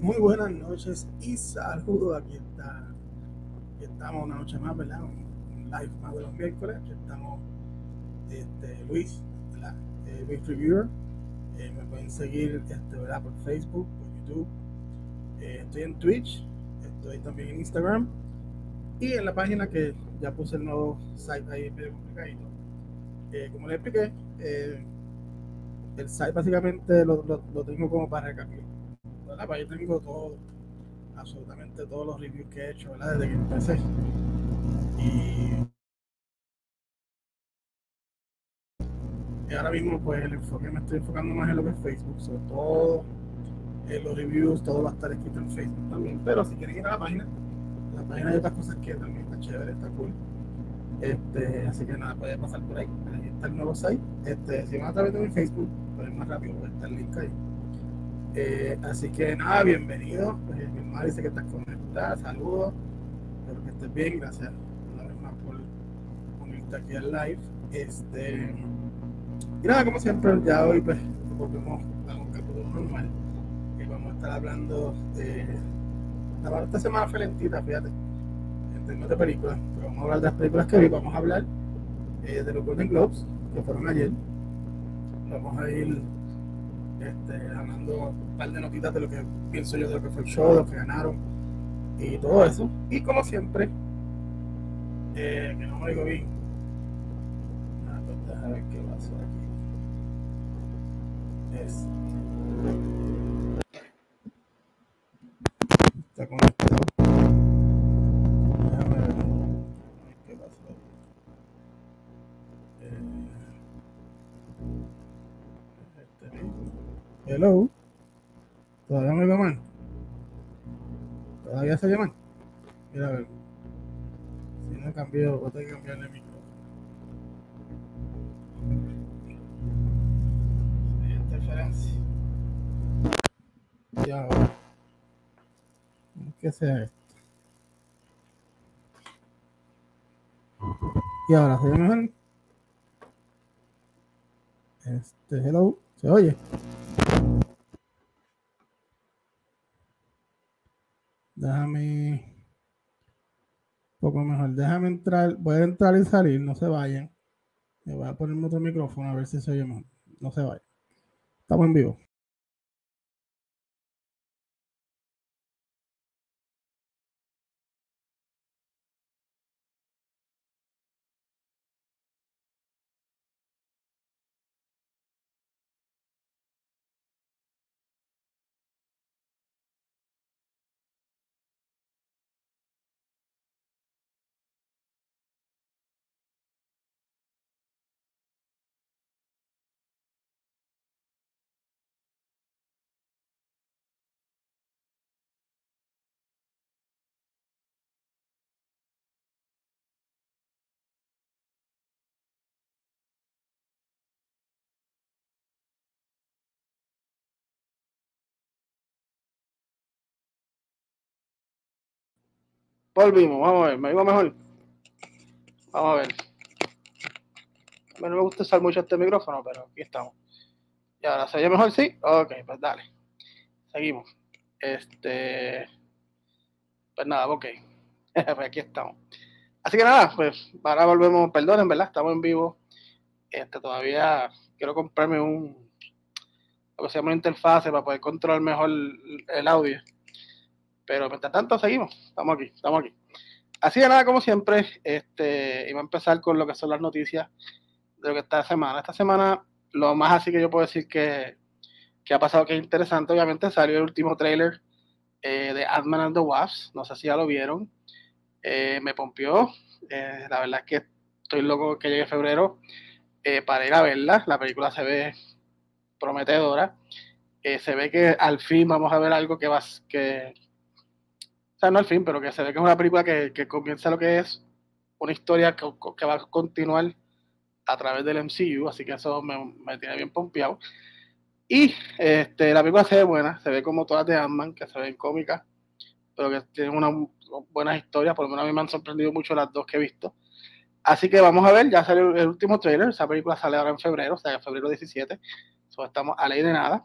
Muy buenas noches y saludos. Aquí está. Aquí estamos una noche más, ¿verdad? Un live más de los miércoles. Aquí estamos este, Luis, ¿verdad? Eh, Luis Reviewer. Eh, me pueden seguir este, ¿verdad? por Facebook, por YouTube. Eh, estoy en Twitch. Estoy también en Instagram. Y en la página que ya puse el nuevo site ahí medio complicadito. Como les expliqué, el site básicamente lo, lo, lo tengo como para recapitular ¿verdad? Para ahí tengo todo, absolutamente todos los reviews que he hecho, ¿verdad? Desde que empecé. Y, ahora mismo, pues el enfoque me estoy enfocando más en lo que es Facebook, sobre todo en los reviews, todo va a estar escrito en Facebook también. Pero si quieren ir a la página, la página hay otras cosas que también está chévere, está cool. Este, así que nada, puede pasar por ahí. Ahí está el nuevo site. Este, si van a través de mi Facebook, pues más rápido, pues está el link ahí. Eh, así que nada, bienvenido. Eh, mi hermana dice que estás conectada. Saludos. Espero que estés bien. Gracias una vez más por unirte aquí al live. Este, y nada, como siempre, ya hoy pues volvemos a un capítulo normal. Y vamos a estar hablando de. Esta semana fue lentita, fíjate, en términos de películas. Pero vamos a hablar de las películas que vi. Vamos a hablar eh, de los Golden Globes, que fueron ayer. Vamos a ir este, hablando un par de notitas de lo que pienso yo de lo que fue el show, de lo que ganaron y todo eso. Y como siempre, eh, que no me oigo bien. Ah, pues déjame ver qué pasó aquí. Es, Todavía se llama. Mira a ver. Si no cambio, voy a tener que cambiar el micrófono. Interferencia. Y ahora. ¿Qué sea esto? Y ahora, ¿se oye mejor? Este, hello. ¿Se oye? Déjame. Un poco mejor. Déjame entrar. Voy a entrar y salir. No se vayan. Me voy a poner otro micrófono a ver si se oye mejor. No se vayan. Estamos en vivo. Volvimos, vamos a ver, me digo mejor. Vamos a ver. A mí no me gusta usar mucho este micrófono, pero aquí estamos. Y ahora se oye mejor, sí. Ok, pues dale. Seguimos. Este. Pues nada, ok. pues aquí estamos. Así que nada, pues ahora volvemos, perdonen, ¿verdad? Estamos en vivo. Este, todavía quiero comprarme un, lo que se llama una interfase para poder controlar mejor el audio. Pero mientras tanto seguimos, estamos aquí, estamos aquí. Así de nada, como siempre, este, iba a empezar con lo que son las noticias de lo que está esta semana. Esta semana, lo más así que yo puedo decir que, que ha pasado que es interesante, obviamente salió el último trailer eh, de Ant-Man and the Wasp, no sé si ya lo vieron, eh, me pompió, eh, la verdad es que estoy loco que llegue febrero eh, para ir a verla, la película se ve prometedora, se ve que al fin vamos a ver algo que va que o sea, no al fin, pero que se ve que es una película que, que comienza lo que es una historia que, va a continuar a través del MCU, así que eso me, me tiene bien pompeado. Y este, la película se ve buena, se ve como todas de Ant-Man, que se ven cómicas, pero que tienen unas buenas historias, por lo menos a mí me han sorprendido mucho las dos que he visto. Así que vamos a ver, ya salió el último trailer, esa película sale ahora en febrero, o sea, en febrero 17, so, estamos a ley de nada,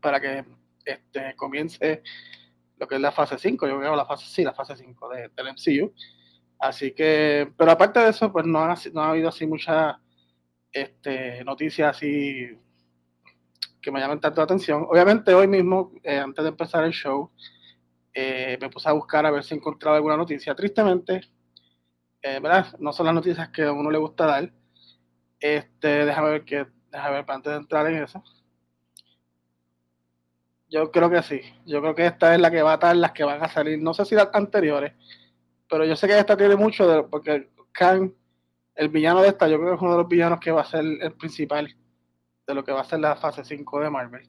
para que este, comience lo que es la fase 5, yo creo la fase, sí, la fase 5 de, del MCU. Así que, pero aparte de eso, pues no ha, no ha habido así muchas este, noticias así que me llamen tanto la atención. Obviamente hoy mismo, eh, antes de empezar el show, eh, me puse a buscar a ver si encontraba alguna noticia. Tristemente, eh, ¿verdad? No son las noticias que a uno le gusta dar. Este, déjame ver que, déjame ver antes de entrar en eso. Yo creo que sí. Yo creo que esta es la que va a estar, las que van a salir. No sé si las anteriores, pero yo sé que esta tiene mucho de, porque Khan, el villano de esta, yo creo que es uno de los villanos que va a ser el principal de lo que va a ser la fase 5 de Marvel.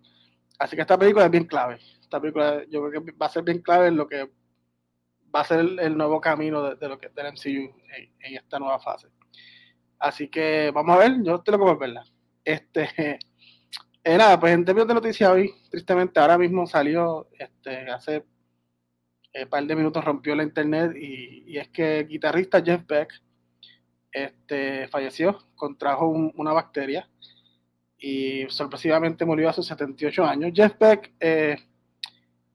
Así que esta película es bien clave. Esta película yo creo que va a ser bien clave en lo que va a ser el, nuevo camino de, lo que del MCU en, esta nueva fase. Así que vamos a ver, yo loco por verla. Este, eh, nada, pues en términos de noticias hoy, tristemente ahora mismo salió, este, hace un eh, par de minutos rompió la internet y, es que el guitarrista Jeff Beck este, falleció, contrajo una bacteria y sorpresivamente murió a sus 78 años. Jeff Beck, eh,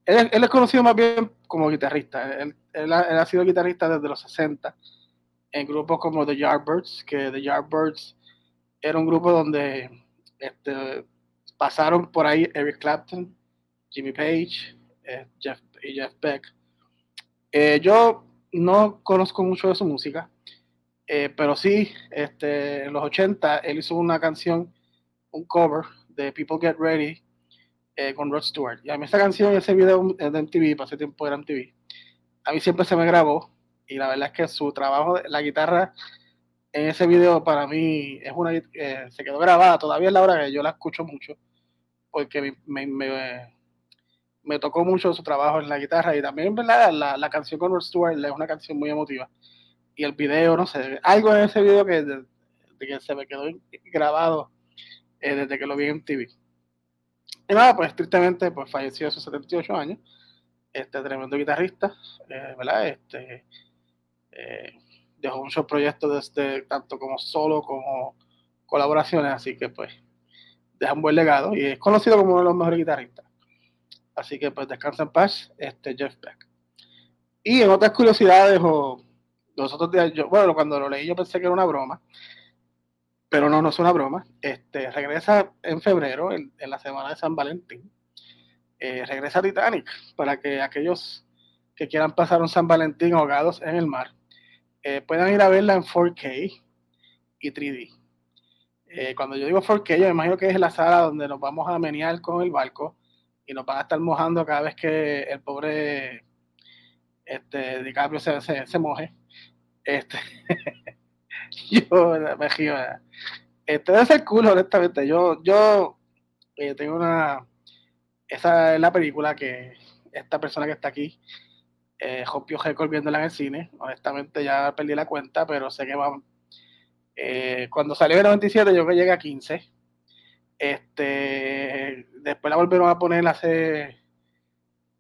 él, es conocido más bien como guitarrista. Él, ha, sido guitarrista desde los 60 en grupos como The Yardbirds, que The Yardbirds era un grupo donde este, pasaron por ahí Eric Clapton, Jimmy Page eh, Jeff, y Jeff Beck. Eh, yo no conozco mucho de su música, pero sí, este, en los 80 él hizo una canción un cover de People Get Ready eh, con Rod Stewart. Y a mí esa canción, ese video de MTV, pasé tiempo era MTV, a mí siempre se me grabó. Y la verdad es que su trabajo, la guitarra en ese video para mí es una eh, se quedó grabada. Todavía es la hora que yo la escucho mucho porque me, me, me, tocó mucho su trabajo en la guitarra y también ¿verdad? La, la canción con Rod Stewart es una canción muy emotiva. Y el video, no sé, algo en ese video que, se me quedó grabado eh, desde que lo vi en TV. Y nada, pues tristemente pues, falleció a sus 78 años. Este tremendo guitarrista, eh, ¿verdad? Este, eh, dejó muchos proyectos desde tanto como solo como colaboraciones, así que pues deja un buen legado y es conocido como uno de los mejores guitarristas. Así que pues descansa en paz, este Jeff Beck. Y en otras curiosidades o los otros días, yo, bueno, cuando lo leí yo pensé que era una broma, pero no, no es una broma. Este, regresa en febrero, en, la semana de San Valentín. Eh, regresa a Titanic para que aquellos que quieran pasar un San Valentín ahogados en el mar eh, puedan ir a verla en 4K y 3D. Eh, cuando yo digo 4K, yo me imagino que es la sala donde nos vamos a menear con el barco y nos van a estar mojando cada vez que el pobre este, DiCaprio se, se, se moje. Este, yo me río. Este debe ser cool, honestamente. Yo, yo eh, tengo una. Esa es la película que esta persona que está aquí eh, rompió récord viéndola en el cine. Honestamente, ya perdí la cuenta, pero sé que va. Eh, cuando salió en 97, yo que llegué a 15. Este, después la volvieron a poner hace,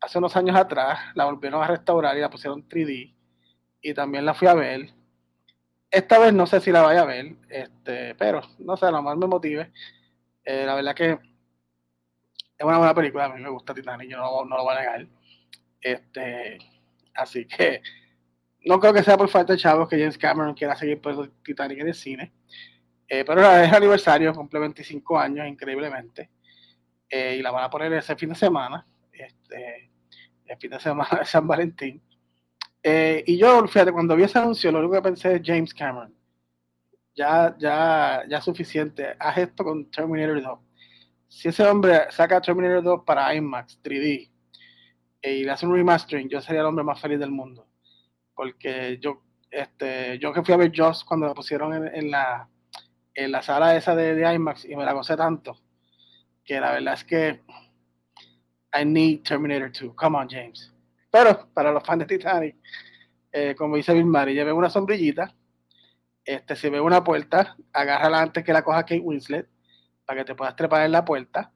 hace unos años atrás. La volvieron a restaurar y la pusieron 3D. Y también la fui a ver esta vez no sé si la vaya a ver, este, pero no sé, lo más me motive. Eh, la verdad que es una buena película, a mí me gusta Titanic, yo no, lo voy a negar. Este, así que no creo que sea por falta de chavos que James Cameron quiera seguir por Titanic en el cine. Eh, pero es aniversario, cumple 25 años, increíblemente. Eh, y la van a poner ese fin de semana, este, el fin de semana de San Valentín. Eh, y yo, fíjate, cuando vi ese anuncio, lo único que pensé es James Cameron. Ya, ya, ya suficiente. Haz esto con Terminator 2. Si ese hombre saca Terminator 2 para IMAX 3D eh, y le hace un remastering, yo sería el hombre más feliz del mundo. Porque yo, este, yo que fui a ver Joss cuando lo pusieron en, la, en la sala esa de, de, IMAX y me la gocé tanto, que la verdad es que I need Terminator 2. Come on, James. Pero para los fans de Titanic, eh, como dice Bill Murray, lleve una sombrillita, este, si ve una puerta, agárrala antes que la coja Kate Winslet, para que te puedas trepar en la puerta,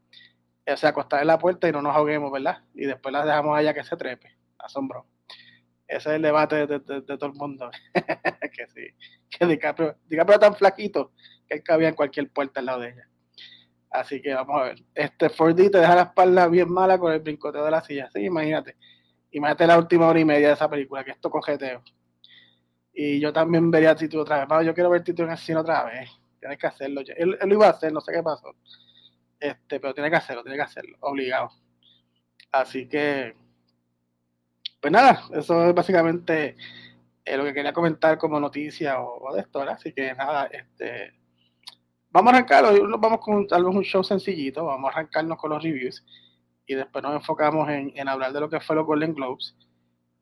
o sea, acostar en la puerta y no nos ahoguemos, ¿verdad? Y después la dejamos allá que se trepe, asombro. Ese es el debate de, todo el mundo. que sí, que DiCaprio, DiCaprio tan flaquito que él cabía en cualquier puerta al lado de ella. Así que vamos a ver. Este 4D te deja la espalda bien mala con el brincoteo de la silla. Sí, imagínate. Imagínate la última hora y media de esa película, que esto cogeteo. Y yo también vería Tito otra vez. yo quiero ver Tito en el cine otra vez. Tienes que hacerlo. Él, él, lo iba a hacer, no sé qué pasó. Este, pero tiene que hacerlo, tiene que hacerlo. Obligado. Así que, pues nada, eso es básicamente eh, lo que quería comentar como noticia o, de esto, ¿verdad? Así que nada, este, vamos a arrancar, hoy nos vamos con tal vez un show sencillito, vamos a arrancarnos con los reviews y después nos enfocamos en, en hablar de lo que fue los Golden Globes.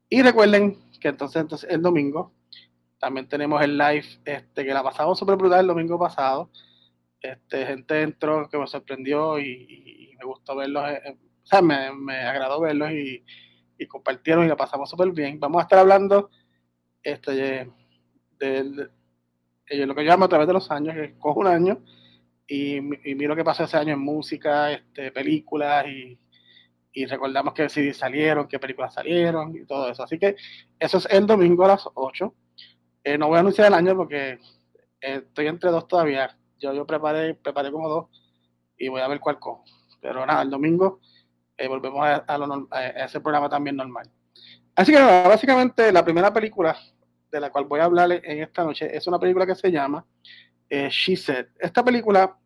Y recuerden que entonces, entonces el domingo también tenemos el live este, que la pasamos súper brutal el domingo pasado. Este, gente entró que me sorprendió y, me gustó verlos, eh, eh, o sea, me, me agradó verlos y, y, compartieron y la pasamos súper bien. Vamos a estar hablando este, de, lo que yo llamo a través de los años, que cojo un año y, y miro qué pasó ese año en música, este, películas y, y recordamos que si salieron, qué películas salieron y todo eso. Así que eso es el domingo a las 8. Eh, no voy a anunciar el año porque eh, estoy entre dos todavía. Yo, yo preparé, preparé como dos y voy a ver cuál cojo. Pero nada, el domingo eh, volvemos a, a, ese programa también normal. Así que básicamente la primera película de la cual voy a hablar en esta noche es una película que se llama She Said. Esta película,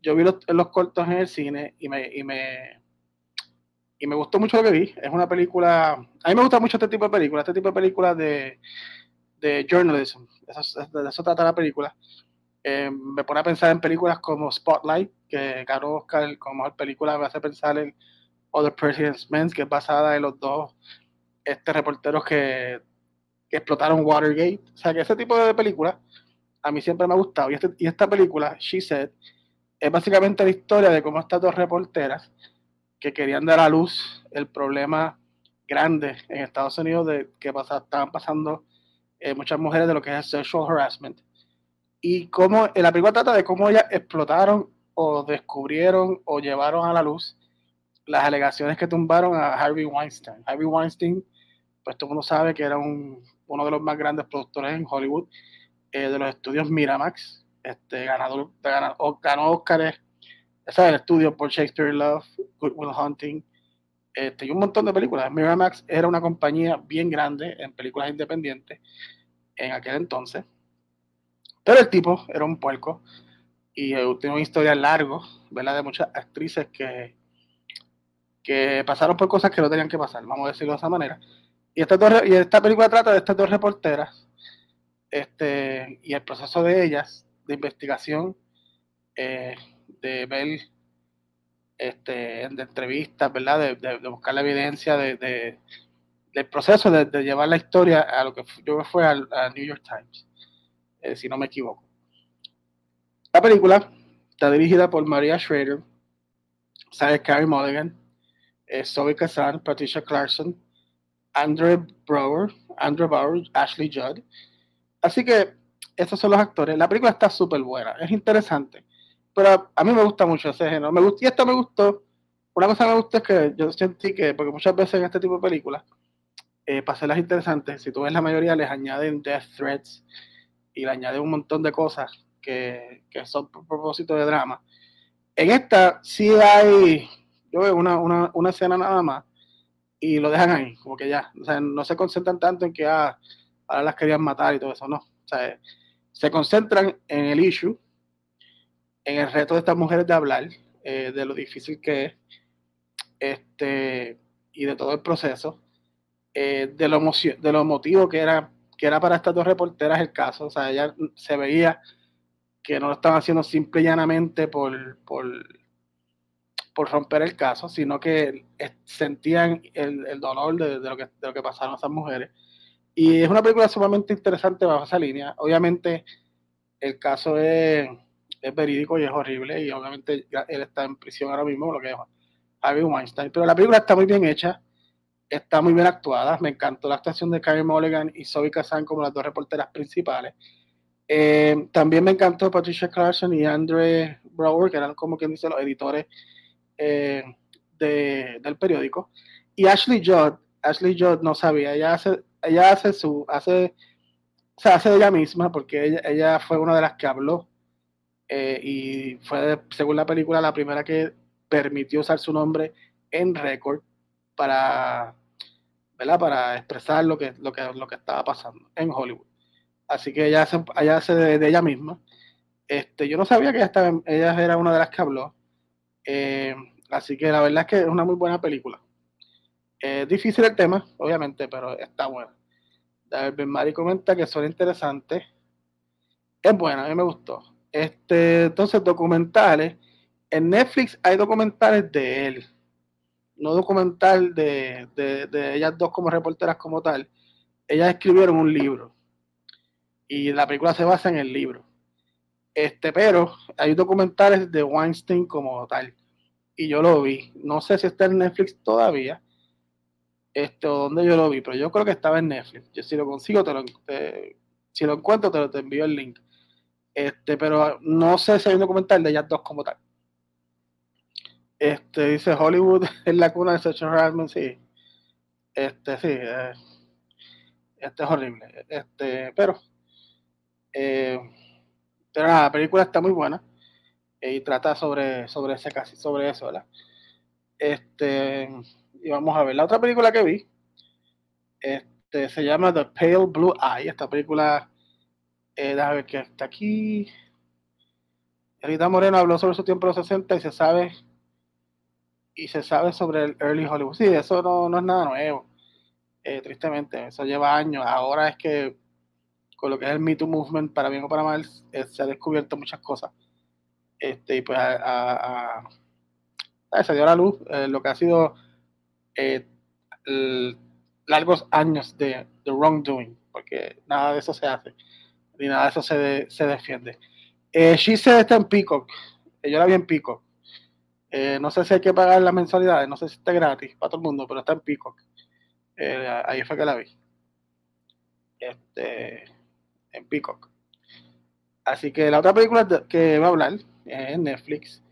yo vi los, los cortos en el cine y me, y me, y me gustó mucho lo que vi. Es una película, a mí me gusta mucho este tipo de películas, este tipo de películas de de journalism. Eso, de eso trata la película. Eh, me pone a pensar en películas como Spotlight, que ganó Oscar como mejor película, me hace pensar en Other President's Men, que es basada en los dos este, reporteros que, explotaron Watergate. O sea, que ese tipo de películas a mí siempre me ha gustado. Y, este, y esta película, She Said, es básicamente la historia de cómo estas dos reporteras que querían dar a luz el problema grande en Estados Unidos de que estaban pasando eh, muchas mujeres de lo que es sexual harassment. Y cómo, la película trata de cómo ellas explotaron o descubrieron o llevaron a la luz las alegaciones que tumbaron a Harvey Weinstein. Harvey Weinstein, pues todo el mundo sabe que era un, uno de los más grandes productores en Hollywood, eh, de los estudios Miramax, este, ganador, ganó, ganó Oscar, ese es el estudio por Shakespeare Love, Good Will Hunting, este, y un montón de películas. Miramax era una compañía bien grande en películas independientes en aquel entonces. Pero el tipo era un puerco y eh, tiene una historia larga, ¿verdad? De muchas actrices que, que pasaron por cosas que no tenían que pasar, vamos a decirlo de esa manera. Y esta, y esta película trata de estas dos reporteras este, y el proceso de ellas, de investigación, eh, de ver este, de entrevistas, ¿verdad? De, buscar la evidencia de, del proceso de, llevar la historia a lo que yo fue al, New York Times, eh, si no me equivoco. La película está dirigida por Maria Schrader, sale Carrie Mulligan, eh, Zoe Kazan, Patricia Clarkson, Andrew Brower, Andrew Bauer, Ashley Judd. Así que estos son los actores. La película está súper buena, es interesante pero a mí me gusta mucho ese género. Me gusta, y esto me gustó. Una cosa que me gusta es que yo sentí que, porque muchas veces en este tipo de películas, eh, para hacerlas interesantes, si tú ves la mayoría, les añaden death threats y le añaden un montón de cosas que, que son por propósito de drama. En esta sí hay, yo veo una, una, una, escena nada más y lo dejan ahí, como que ya, o sea, no se concentran tanto en que ah, ahora las querían matar y todo eso, no. O sea, se concentran en el issue en el reto de estas mujeres de hablar, eh, de lo difícil que es, este, y de todo el proceso, eh, de, lo de lo emotivo que era, que era para estas dos reporteras el caso, o sea, ella se veía que no lo estaban haciendo simple y llanamente por, por, por romper el caso, sino que sentían el, el dolor de, de, lo que, de lo que pasaron esas mujeres. Y es una película sumamente interesante bajo esa línea. Obviamente, el caso es es verídico y es horrible y obviamente él está en prisión ahora mismo, lo que es Harvey Weinstein, pero la película está muy bien hecha, está muy bien actuada, me encantó la actuación de Karen Mulligan y Zoe Kazan como las dos reporteras principales. Eh, también me encantó Patricia Clarkson y Andre Brower, que eran como quien dice los editores eh, del periódico. Y Ashley Judd, Ashley Judd no sabía, ella hace, ella hace su, hace, se hace de ella misma, porque ella, fue una de las que habló eh, y fue, según la película, la primera que permitió usar su nombre en récord para, ¿verdad? para expresar lo que, lo, que, lo que estaba pasando en Hollywood. Así que ella se, ella hace de, ella misma. Este, yo no sabía que ella, estaba, ella era una de las que habló. Eh, así que la verdad es que es una muy buena película. Es difícil el tema, obviamente, pero está buena. David Mari comenta que son interesantes. Es buena, a mí me gustó. Este, entonces, documentales. En Netflix hay documentales de él. No documental de, de, ellas dos como reporteras como tal. Ellas escribieron un libro. Y la película se basa en el libro. Este, pero hay documentales de Weinstein como tal. Y yo lo vi. No sé si está en Netflix todavía este, o donde yo lo vi, pero yo creo que estaba en Netflix. Yo si lo consigo, te lo, si lo encuentro, te, lo, te envío el link. Este, pero no sé si hay un documental de ellas dos como tal. Este, dice Hollywood es la cuna de sexual harassment, sí. Este, sí. Eh, este es horrible. Este, pero, eh, pero la película está muy buena y trata sobre, sobre ese casi, sobre eso, ¿verdad? Este, y vamos a ver la otra película que vi. Este, se llama The Pale Blue Eye. Esta película, eh, que está aquí. Rita Moreno habló sobre su tiempo de los 60 y se sabe y se sabe sobre el early Hollywood. Sí, eso no, es nada nuevo. Eh, tristemente, eso lleva años. Ahora es que con lo que es el Me Too Movement, para bien o para mal, eh, se ha descubierto muchas cosas. Este, y pues a, se dio a la luz eh, lo que ha sido eh, largos años de, de, wrongdoing, porque nada de eso se hace, ni nada de eso se, se defiende. Eh, She Said está en Peacock, yo la vi en Peacock. Eh, no sé si hay que pagar las mensualidades, no sé si está gratis para todo el mundo, pero está en Peacock. Eh, ahí fue que la vi. Este, en Peacock. Así que la otra película que va a hablar en Netflix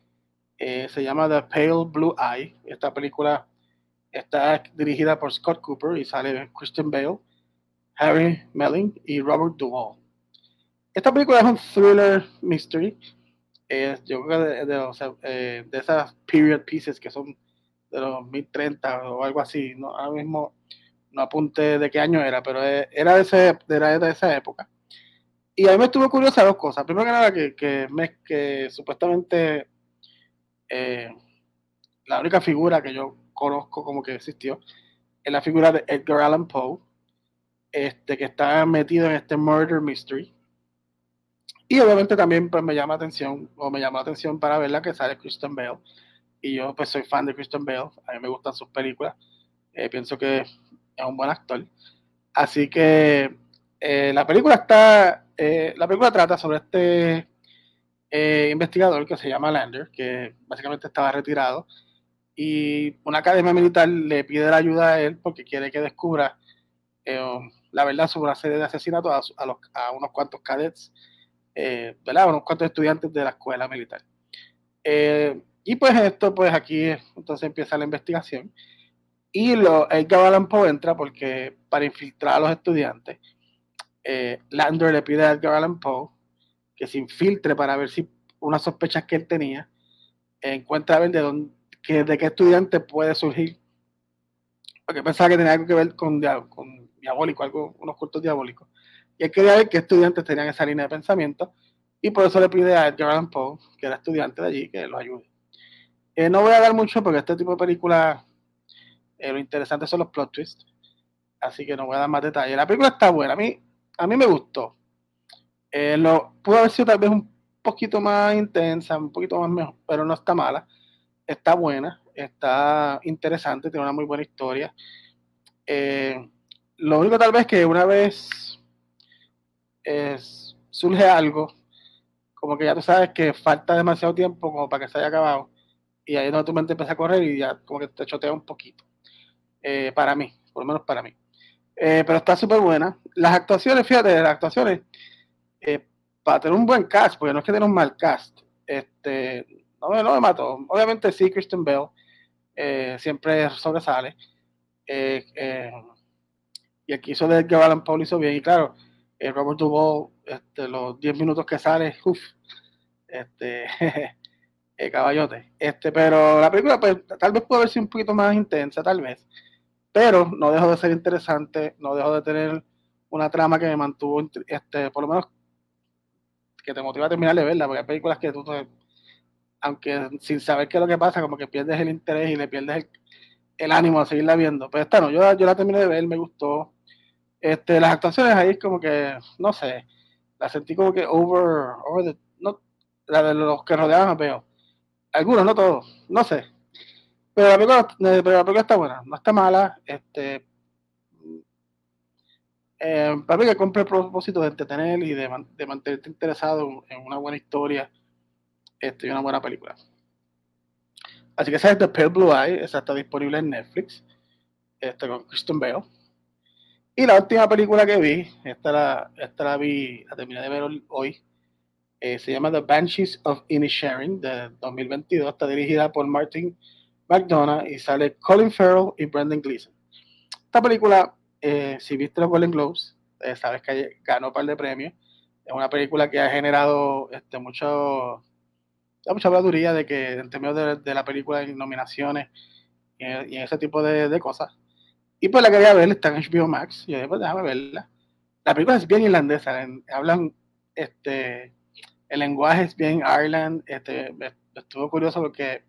se llama The Pale Blue Eye. Esta película Está dirigida por Scott Cooper y sale Christian Bale, Harry Melling y Robert Duvall. Esta película es un thriller mystery. yo creo que de, eh, de, esas period pieces que son de los 1030 o algo así. ¿no? Ahora mismo no apunté de qué año era, pero eh, era de, ese, de, esa época. Y a mí me estuvo curiosa dos cosas. Primero que nada, que, que, me, que supuestamente eh, la única figura que yo conozco como que existió, es la figura de Edgar Allan Poe, este, que está metido en este murder mystery. Y obviamente también pues, me llama atención, o me llama la atención para verla que sale Christian Bale. Y yo pues soy fan de Christian Bale, a mí me gustan sus películas, eh, pienso que es un buen actor. Así que eh, la película está, eh, la película trata sobre este investigador que se llama Lander, que básicamente estaba retirado y una academia militar le pide la ayuda a él porque quiere que descubra eh, la verdad sobre una serie de asesinatos a, a, unos cuantos cadets, eh, ¿verdad? unos cuantos estudiantes de la escuela militar. Eh, y pues esto, pues aquí entonces empieza la investigación. Y lo, Edgar Allan Poe entra porque para infiltrar a los estudiantes, Lander le pide a Edgar Allan Poe que se infiltre para ver si unas sospechas que él tenía encuentra a ver de dónde, que de qué estudiante puede surgir. Porque pensaba que tenía algo que ver con, con diabólico, algo, unos cultos diabólicos. Y él quería ver qué estudiantes tenían esa línea de pensamiento. Y por eso le pide a Edgar Allan Poe, que era estudiante de allí, que lo ayude. Eh, no voy a dar mucho porque este tipo de película, eh, lo interesante son los plot twists. Así que no voy a dar más detalles. La película está buena. A mí, a mí me gustó. Eh, lo, pudo haber sido tal vez un poquito más intensa, un poquito más mejor, pero no está mala está buena, está interesante, tiene una muy buena historia. Eh, lo único tal vez que una vez surge algo, como que ya tú sabes que falta demasiado tiempo como para que se haya acabado, y ahí es donde tu mente empieza a correr y ya como que te chotea un poquito. Eh, para mí, por lo menos para mí. Eh, pero está súper buena. Las actuaciones, fíjate, las actuaciones, para tener un buen cast, porque no es que tenga un mal cast, este, no, no me mató. Obviamente sí, Christian Bell eh, siempre sobresale. Eh, eh, y aquí hizo de Edgar Allan Poe hizo bien. Y claro, Robert Duvall, este, los 10 minutos que sale, uff, Este, eh, caballote. Este, pero la película, pues, tal vez puede haber sido un poquito más intensa, tal vez. Pero no dejó de ser interesante, no dejó de tener una trama que me mantuvo, este, por lo menos, que te motiva a terminar de verla, porque hay películas que tú, aunque sin saber qué es lo que pasa, como que pierdes el interés y le pierdes el, ánimo a seguirla viendo. Pero esta no, yo, yo la terminé de ver, me gustó. Este, las actuaciones ahí como que, no sé, la sentí como que over, over the, no, la de los que rodeaban a Peo. Algunos, no todos, no sé. Pero la película, eh, la película está buena, no está mala. Este, eh, para mí que cumple el propósito de entretener y de, de, mantenerte interesado en una buena historia este, y una buena película. Así que esa es The Pale Blue Eye, esa está disponible en Netflix, este, con Kristen Bale. Y la última película que vi, esta la, esta la vi, la terminé de ver hoy, eh, se llama The Banshees of Inisherin de 2022, está dirigida por Martin McDonough y sale Colin Farrell y Brendan Gleeson. Esta película eh, si viste los Golden Globes, eh, sabes que ganó un par de premios. Es una película que ha generado este, mucho, mucha habladuría de que en términos de, la película en nominaciones y, en ese tipo de, cosas. Y pues la quería ver, está en HBO Max. Y yo dije, pues déjame verla. La película es bien irlandesa, hablan, este, el lenguaje es bien Ireland. Este, estuvo curioso porque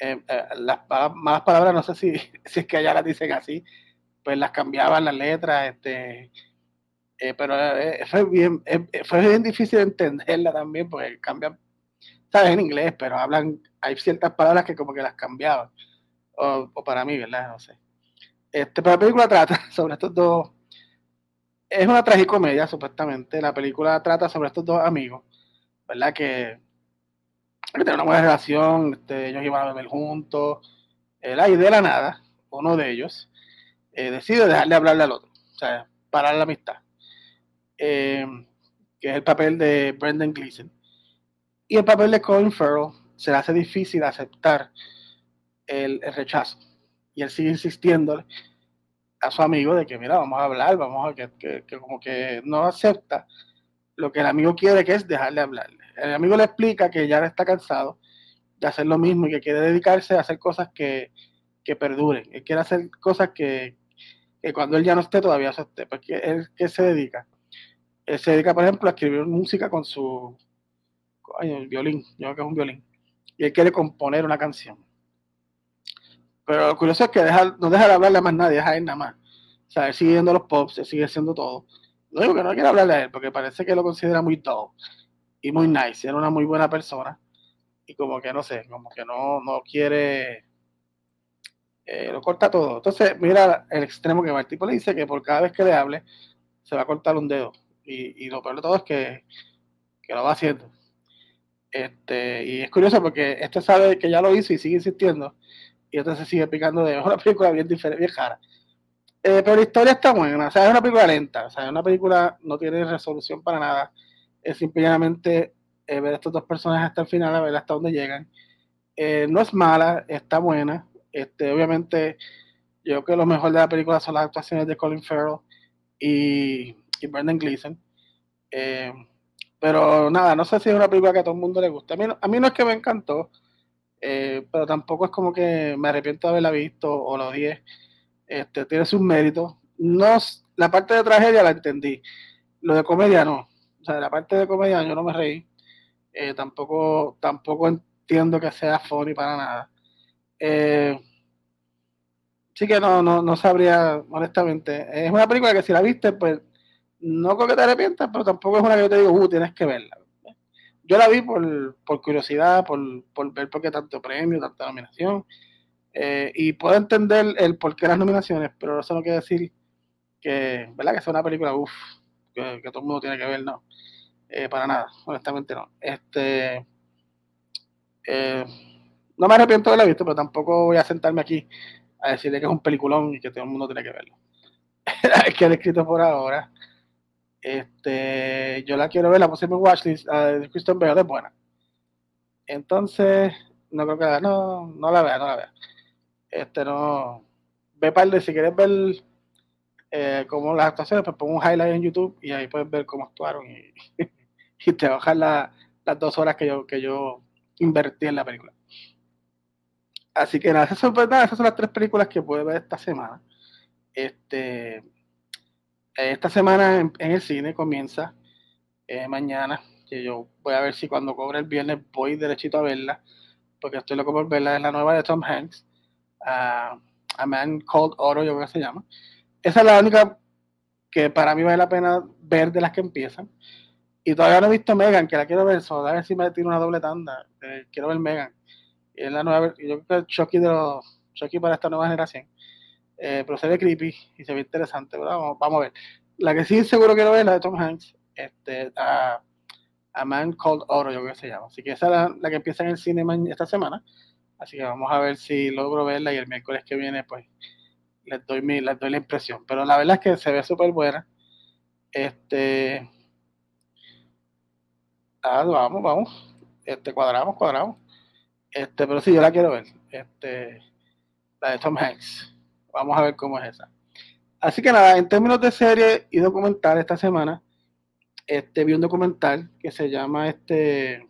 eh, las malas palabras, no sé si, si es que allá las dicen así, pues las cambiaban las letras, este, eh, pero eh, fue, bien, eh, fue bien difícil entenderla también, porque cambian, sabes en inglés, pero hablan, hay ciertas palabras que como que las cambiaban, o, para mí, ¿verdad? No sé. Este, pero la película trata sobre estos dos, es una tragicomedia, supuestamente, la película trata sobre estos dos amigos, ¿verdad? Que, tienen una buena relación, este, ellos iban a beber juntos, la y de la nada, uno de ellos, eh, decide dejarle hablarle al otro, o sea, parar la amistad, eh, que es el papel de Brendan Gleeson. Y el papel de Colin Farrell se le hace difícil aceptar el, rechazo. Y él sigue insistiendo a su amigo de que, mira, vamos a hablar, vamos a que, que, como que no acepta lo que el amigo quiere, que es dejarle hablarle. El amigo le explica que ya está cansado de hacer lo mismo y que quiere dedicarse a hacer cosas que, que perduren. Él quiere hacer cosas que, que cuando él ya no esté todavía se esté. Porque él, ¿qué se dedica? Él se dedica, por ejemplo, a escribir música con su violín, yo creo que es un violín. Y él quiere componer una canción. Pero lo curioso es que no deja de hablarle a más nadie, deja a él nada más. O sea, él sigue viendo los pops, él sigue haciendo todo. No digo que no quiere hablarle a él, porque parece que lo considera muy todo y muy nice. Era una muy buena persona. Y como que no sé, como que no, no quiere eh, lo corta todo. Entonces, mira el extremo que va. El tipo le dice que por cada vez que le hable, se va a cortar un dedo. Y, lo peor de todo es que, lo va haciendo. Este, y es curioso porque este sabe que ya lo hizo y sigue insistiendo. Y este se sigue picando de una película bien diferente, bien rara. Eh, pero la historia está buena, o sea, es una película lenta, o sea, es una película no tiene resolución para nada. Es simplemente eh, ver a estos dos personajes hasta el final, a ver hasta dónde llegan. no es mala, está buena. Este, obviamente, yo creo que lo mejor de la película son las actuaciones de Colin Farrell y, y Brendan Gleeson. Eh, pero nada, no sé si es una película que a todo el mundo le gusta. A mí, a mí no es que me encantó, eh, pero tampoco es como que me arrepiento de haberla visto o lo odié. Este, tiene sus méritos. No, la parte de tragedia la entendí. Lo de comedia no. O sea, la parte de comedia yo no me reí. Eh, tampoco, tampoco entiendo que sea funny para nada. Eh, sí que no, no, no sabría, honestamente. Es una película que si la viste, pues no creo que te arrepientas, pero tampoco es una que yo te digo, uh, tienes que verla. Yo la vi por, curiosidad, por, ver por qué tanto premio, tanta nominación. Eh, y puedo entender el por qué las nominaciones, pero eso no quiere decir que, ¿verdad? Que sea una película, uff, que, todo el mundo tiene que ver, no. Eh, para nada, honestamente no. Este. Eh, no me arrepiento de haberla visto, pero tampoco voy a sentarme aquí a decirle que es un peliculón y que todo el mundo tiene que verlo. es que he escrito por ahora. Este, yo la quiero ver, la puse en mi watchlist, de Kristen Bale es buena. Entonces, no creo que no, no la vea, no la vea. Este no. Ve par de si quieres ver eh, cómo las actuaciones, pues pongo un highlight en YouTube y ahí puedes ver cómo actuaron y, te bajas la, las dos horas que yo, que yo invertí en la película. Así que nada, esas son, esas son las tres películas que pude ver esta semana. Este, esta semana en, el cine comienza eh, mañana, que yo voy a ver si cuando cobre el viernes voy derechito a verla, porque estoy loco por verla, es la nueva de Tom Hanks, uh, A Man Called Oro, yo creo que se llama. Esa es la única que para mí vale la pena ver de las que empiezan. Y todavía no he visto Megan, que la quiero ver, solo a ver si me tiro una doble tanda. Eh, quiero ver Megan. Y es la nueva, yo creo que el Chucky de los Chucky para esta nueva generación. Eh, pero se ve creepy y se ve interesante, Vamos, vamos, a ver. La que sí seguro quiero ver la de Tom Hanks, este, a, Man Called Oro, yo creo que se llama. Así que esa es la, la que empieza en el cine esta semana. Así que vamos a ver si logro verla y el miércoles que viene, pues, les doy, mi, les doy la impresión. Pero la verdad es que se ve súper buena. Este, Ah, vamos, vamos. Este, cuadramos, cuadramos. Este, pero sí, yo la quiero ver. Este, la de Tom Hanks. Vamos a ver cómo es esa. Así que nada, en términos de serie y documental esta semana, este, vi un documental que se llama este.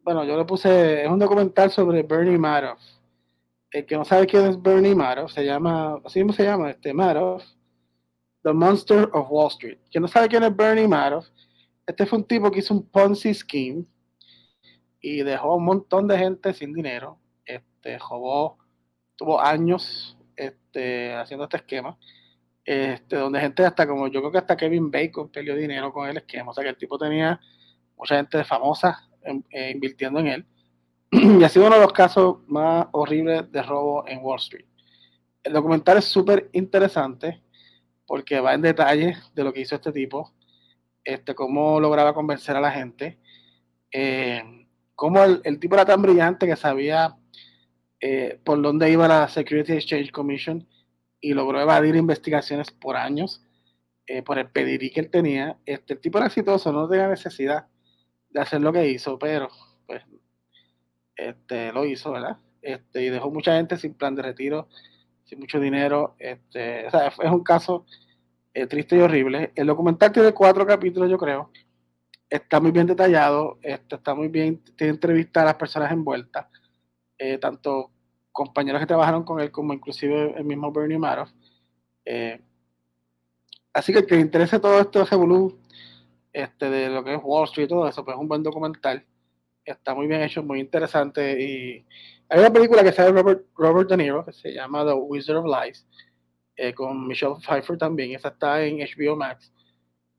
Bueno, yo le puse. Es un documental sobre Bernie Madoff. El que no sabe quién es Bernie Madoff, se llama. Así mismo se llama, este Madoff. The Monster of Wall Street. Quien no sabe quién es Bernie Madoff, este fue un tipo que hizo un Ponzi scheme y dejó un montón de gente sin dinero. Este, robó, tuvo años este, haciendo este esquema. Este, donde gente hasta como yo creo que hasta Kevin Bacon perdió dinero con el esquema. O sea que el tipo tenía mucha gente famosa eh, invirtiendo en él. y ha sido uno de los casos más horribles de robo en Wall Street. El documental es súper interesante porque va en detalle de lo que hizo este tipo este, cómo lograba convencer a la gente, eh, cómo el, tipo era tan brillante que sabía eh, por dónde iba la Security Exchange Commission y logró evadir investigaciones por años eh, por el pedirí que él tenía. Este, el tipo era exitoso, no tenía necesidad de hacer lo que hizo, pero pues este, lo hizo, ¿verdad? Este, y dejó mucha gente sin plan de retiro, sin mucho dinero. Este, o sea, es un caso eh, triste y horrible. El documental tiene cuatro capítulos, yo creo. Está muy bien detallado, este, está muy bien, tiene entrevistas a las personas envueltas, eh, tanto compañeros que trabajaron con él como inclusive el mismo Bernie Madoff. Eh, así que el que le interese todo esto de este, de lo que es Wall Street y todo eso, pues es un buen documental. Está muy bien hecho, muy interesante. Y hay una película que sale Robert, Robert De Niro que se llama The Wizard of Lies eh, con Michelle Pfeiffer también. Esa está en HBO Max.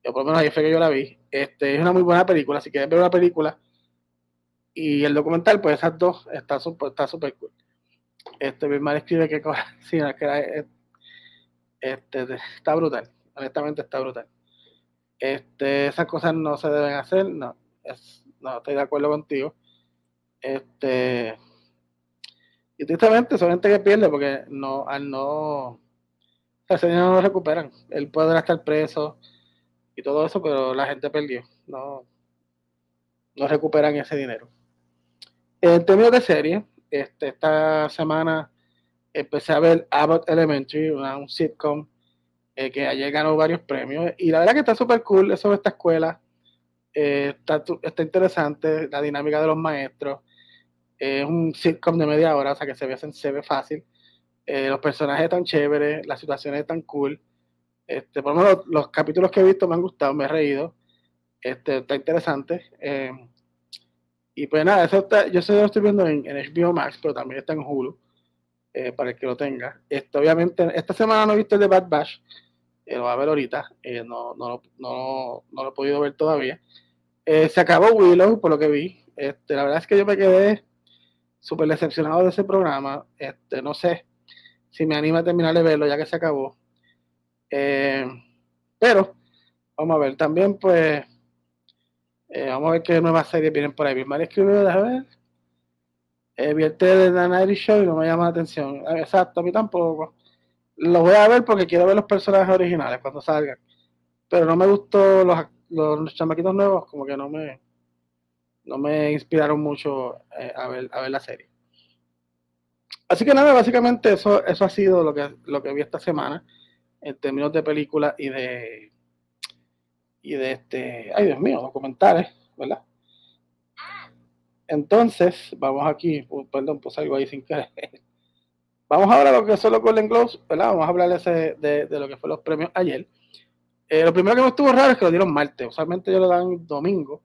Yo por lo menos ahí fue que yo la vi. Este, es una muy buena película. Si quieres ver una película y el documental, pues esas dos está súper está super cool. Este, mi madre escribe que, sí, que este, está brutal. Honestamente está brutal. Este, esas cosas no se deben hacer. No, no estoy de acuerdo contigo. Este, y tristemente son gente que pierde porque no, al no ese dinero no lo recuperan. Él puede estar preso y todo eso, pero la gente perdió. No, no recuperan ese dinero. En términos de serie, este, esta semana empecé a ver Abbott Elementary, un sitcom eh, que ayer ganó varios premios. Y la verdad que está súper cool eso de esta escuela. Eh, está, está, interesante la dinámica de los maestros. es un sitcom de media hora, o sea que se ve, se ve fácil. Eh, los personajes están chéveres, las situaciones están cool. Este, por lo menos los, capítulos que he visto me han gustado, me he reído. Este, está interesante. Eh, y pues nada, eso está, yo sé lo estoy viendo en, HBO Max, pero también está en Hulu, para el que lo tenga. Este, obviamente, esta semana no he visto el de Bad Bash, lo voy a ver ahorita, no, no, no, no, lo he podido ver todavía. se acabó Willow, por lo que vi. Este, la verdad es que yo me quedé súper decepcionado de ese programa. Este, no sé, si me anima a terminar de verlo ya que se acabó. Eh, pero, vamos a ver, también pues, eh, vamos a ver qué nuevas series vienen por ahí. Mi madre escribió, déjame ver. Eh, vierte de The Night Show y no me llama la atención. Ah, exacto, a mí tampoco. Lo voy a ver porque quiero ver los personajes originales cuando salgan. Pero no me gustó los, los, chamaquitos nuevos, como que no me, no me inspiraron mucho a, ver, a ver la serie. Así que nada, básicamente eso, eso ha sido lo que, lo que vi esta semana en términos de películas y de y de este, ay Dios mío, documentales, ¿verdad? entonces, vamos aquí, perdón, puse algo ahí sin querer. Vamos ahora a lo que son los Golden Globes, ¿verdad? Vamos a hablar de, de, lo que fueron los premios ayer. Eh, lo primero que me estuvo raro es que lo dieron martes. Usualmente ellos lo dan domingo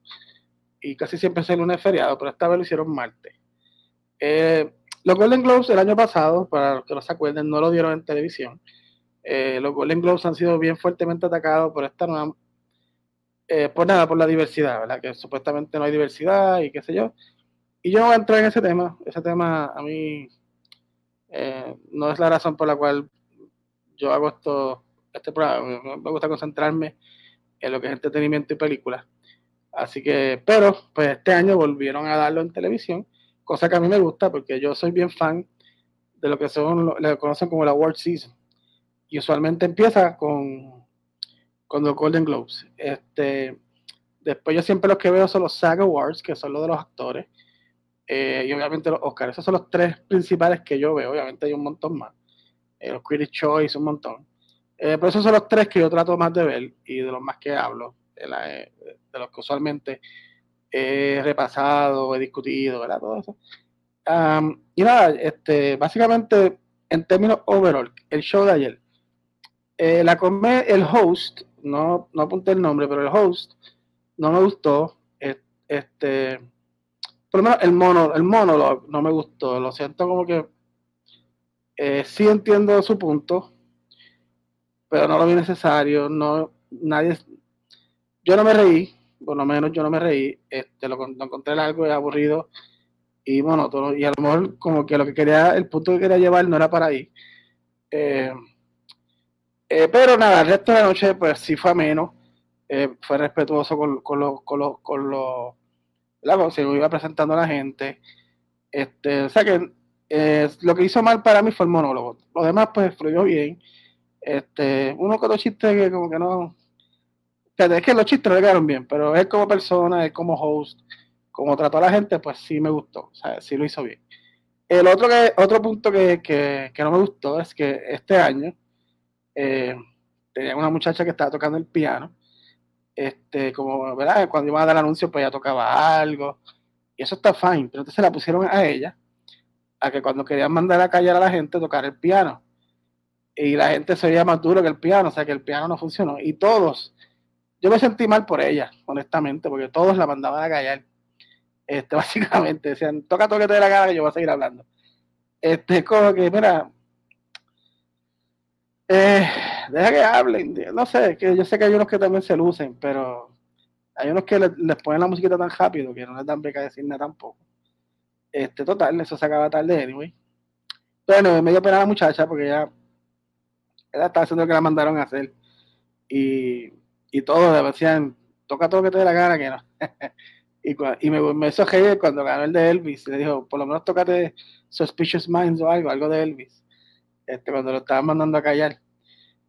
y casi siempre es el lunes feriado, pero esta vez lo hicieron martes. Eh, los Golden Globes el año pasado, para los que no se acuerden, no lo dieron en televisión. Eh, los Golden Globes han sido bien fuertemente atacados por esta nueva, por nada, por la diversidad, ¿verdad? Que supuestamente no hay diversidad y qué sé yo. Y yo no voy a entrar en ese tema. Ese tema a mí no es la razón por la cual yo hago esto, este programa. Me gusta concentrarme en lo que es entretenimiento y películas. Así que, pero pues este año volvieron a darlo en televisión, cosa que a mí me gusta porque yo soy bien fan de lo que son, le conocen como la World Season. Y usualmente empieza con, con los Golden Globes. Este, después yo siempre los que veo son los SAG Awards, que son los de los actores. Eh, y obviamente los Oscars. Esos son los tres principales que yo veo. Obviamente hay un montón más. Eh, los Critics' Choice, un montón. Eh, pero esos son los tres que yo trato más de ver y de los más que hablo de, los que usualmente he repasado, he discutido, ¿verdad? Todo eso. y nada, este, básicamente, en términos overall, el show de ayer, la come, el host, no, no apunté el nombre, pero el host no me gustó. Este, por el mono, el no me gustó. Lo siento como que eh, sí entiendo su punto, pero no lo vi necesario. No, nadie, yo no me reí, por lo menos yo no me reí, este, lo, encontré algo aburrido y monótono, y a lo mejor como que lo que quería, el punto que quería llevar no era para ahí. Eh, eh, pero nada, el resto de la noche pues sí fue menos, eh, fue respetuoso con, con con los, con los, se iba presentando a la gente. Este, o sea que lo que hizo mal para mí fue el monólogo. Lo demás pues fluyó bien. Este, uno con los chistes que como que no, es que los chistes le quedaron bien, pero él como persona, él como host, como trató a la gente, pues sí me gustó, o sea, sí lo hizo bien. El otro, que, otro punto que, que, que no me gustó es que este año eh, tenía una muchacha que estaba tocando el piano, este, como, ¿verdad? Cuando iban a dar el anuncio, pues ella tocaba algo, y eso está fine, pero entonces la pusieron a ella, a que cuando querían mandar a callar a la gente, tocar el piano. Y la gente se oía más duro que el piano, o sea que el piano no funcionó. Y todos, yo me sentí mal por ella, honestamente, porque todos la mandaban a callar. Este, básicamente, decían, toca todo que te dé la cara que yo voy a seguir hablando. Este, como que, mira, eh, deja que hablen, no sé, que yo sé que hay unos que también se lucen, pero hay unos que les ponen la musiquita tan rápido que no les dan beca decir nada tampoco. Este, total, eso se acaba tarde, anyway. Bueno, me dio pena la muchacha porque ella, ella estaba haciendo lo que la mandaron a hacer. Y y todos decían, toca todo lo que te dé la gana, que no. y, y, me, me hizo reír cuando ganó el de Elvis. Le dijo, por lo menos tócate Suspicious Minds o algo, algo de Elvis. Este, cuando lo estaban mandando a callar.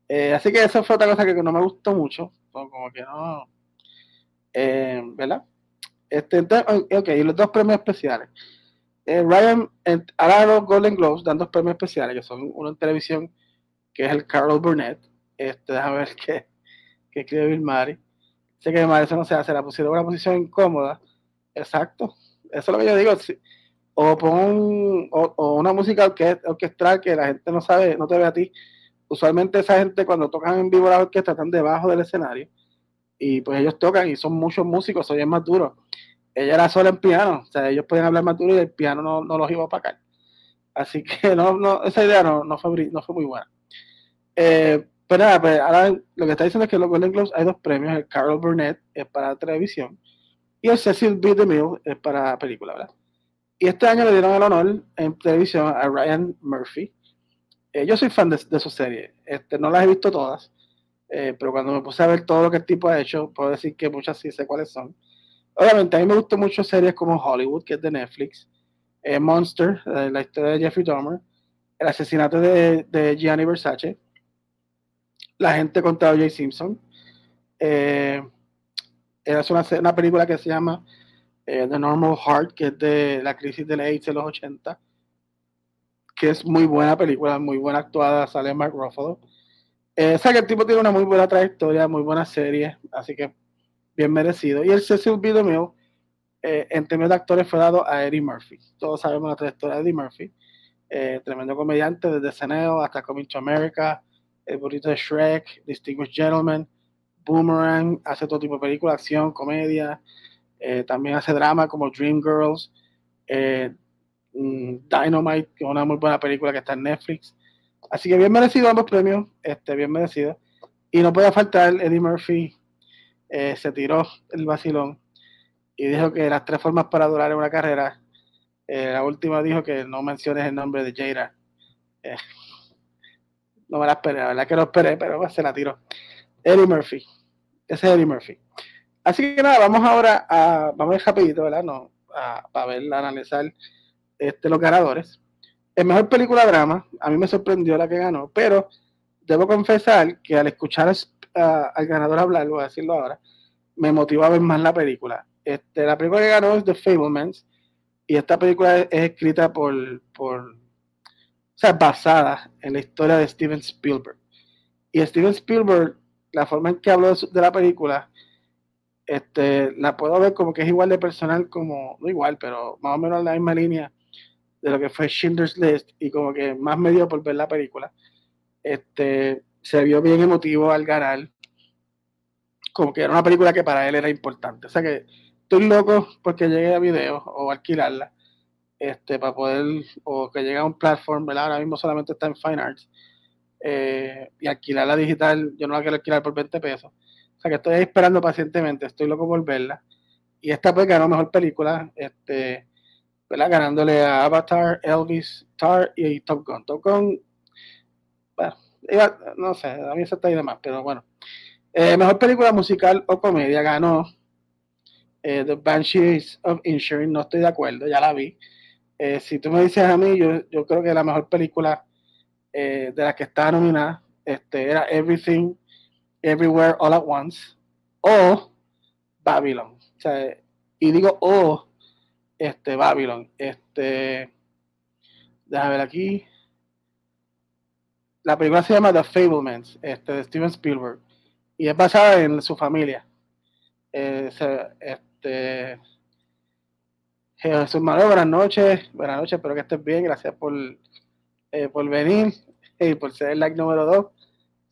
Eh, así que eso fue otra cosa que no me gustó mucho. Como que no. Eh, ¿Verdad? Este, ok, y los dos premios especiales. Eh, Ryan, ahora los Golden Globes dan dos premios especiales, que son uno en televisión, que es el Carol Burnett. Este, déjame ver qué que escribe Bill Murray. Sé que Murray eso no se hace, la pusieron en una posición incómoda. Exacto. Eso es lo que yo digo. O pon o, una música orquestral que la gente no sabe, no te ve a ti. Usualmente esa gente cuando tocan en vivo la orquesta están debajo del escenario y pues ellos tocan y son muchos músicos, es más duro. Ella era sola en piano, o sea, ellos pueden hablar más duro y el piano no, no los iba a opacar. Así que no, no, esa idea no, no, fue, no fue muy buena. Eh, pero nada, pues ahora lo que está diciendo es que los Golden Globes hay dos premios, el Carol Burnett es para televisión y el Cecil B. DeMille es para película, ¿verdad? Y este año le dieron el honor en televisión a Ryan Murphy. Eh, yo soy fan de, de su serie, este, no las he visto todas, eh, pero cuando me puse a ver todo lo que el tipo ha hecho, puedo decir que muchas sí sé cuáles son. Obviamente, a mí me gustan mucho series como Hollywood, que es de Netflix, eh, Monster, la historia de Jeffrey Dahmer, el asesinato de, de Gianni Versace, la gente contra O.J. Simpson. Es una, película que se llama The Normal Heart, que es de la crisis de la AIDS de los 80, que es muy buena película, muy buena actuada, sale Mark Ruffalo. Eh, o sea que el tipo tiene una muy buena trayectoria, muy buena serie, así que bien merecido. Y el Cecil B. DeMille eh, en términos de actores fue dado a Eddie Murphy. Todos sabemos la trayectoria de Eddie Murphy. Eh, tremendo comediante desde Ceneo hasta Coming to America, El burrito de Shrek, Distinguished Gentleman, Boomerang, hace todo tipo de películas, acción, comedia, eh, también hace drama como Dreamgirls, mm, Dynamite, que es una muy buena película que está en Netflix. Así que bien merecido ambos premios, este, bien merecido. Y no puede faltar, Eddie Murphy se tiró el vacilón y dijo que las tres formas para durar en una carrera, eh, la última dijo que no menciones el nombre de Jada. Eh, no me la esperé, la verdad que no esperé, pero pues se la tiró. Eddie Murphy. Ese es Eddie Murphy. Así que nada, vamos ahora a, vamos a ir rapidito, ¿verdad? No, a, para ver, analizar este, los ganadores. En mejor película drama, a mí me sorprendió la que ganó, pero debo confesar que al escuchar al ganador hablar, voy a decirlo ahora, me motivó a ver más la película. Este, la película que ganó es The Fablemans y esta película es, escrita por, por, o sea, basada en la historia de Steven Spielberg. Y Steven Spielberg, la forma en que habló de, la película, este, la puedo ver como que es igual de personal como, no igual, pero más o menos en la misma línea de lo que fue Schindler's List y como que más me dio por ver la película. Este, se vio bien emotivo al ganar, como que era una película que para él era importante. O sea que estoy loco porque llegue a video o alquilarla este, para poder, o que llegue a un platform, ¿verdad? Ahora mismo solamente está en Fine Arts. Eh, y alquilarla digital, yo no la quiero alquilar por 20 pesos. O sea que estoy esperando pacientemente, estoy loco por verla. Y esta pues ganó mejor película, este, ¿verdad? Ganándole a Avatar, Elvis, Tar y Top Gun. Top Gun, bueno, no sé, a mí se está ahí de más, pero bueno. Eh, mejor película musical o comedia ganó eh, The Banshees of Insurance, no estoy de acuerdo, ya la vi. Eh, si tú me dices a mí, yo, creo que la mejor película de la que está nominada este, era Everything, Everywhere, All at Once o Babylon. O sea, y digo o este, Babylon. Este, déjame ver aquí. La película se llama The Fablemans, este, de Steven Spielberg, y es basada en su familia. Eh, este, Jesús Manuel, buenas noches, buenas noches, espero que estés bien, gracias por, eh, por venir y por ser el like número 2.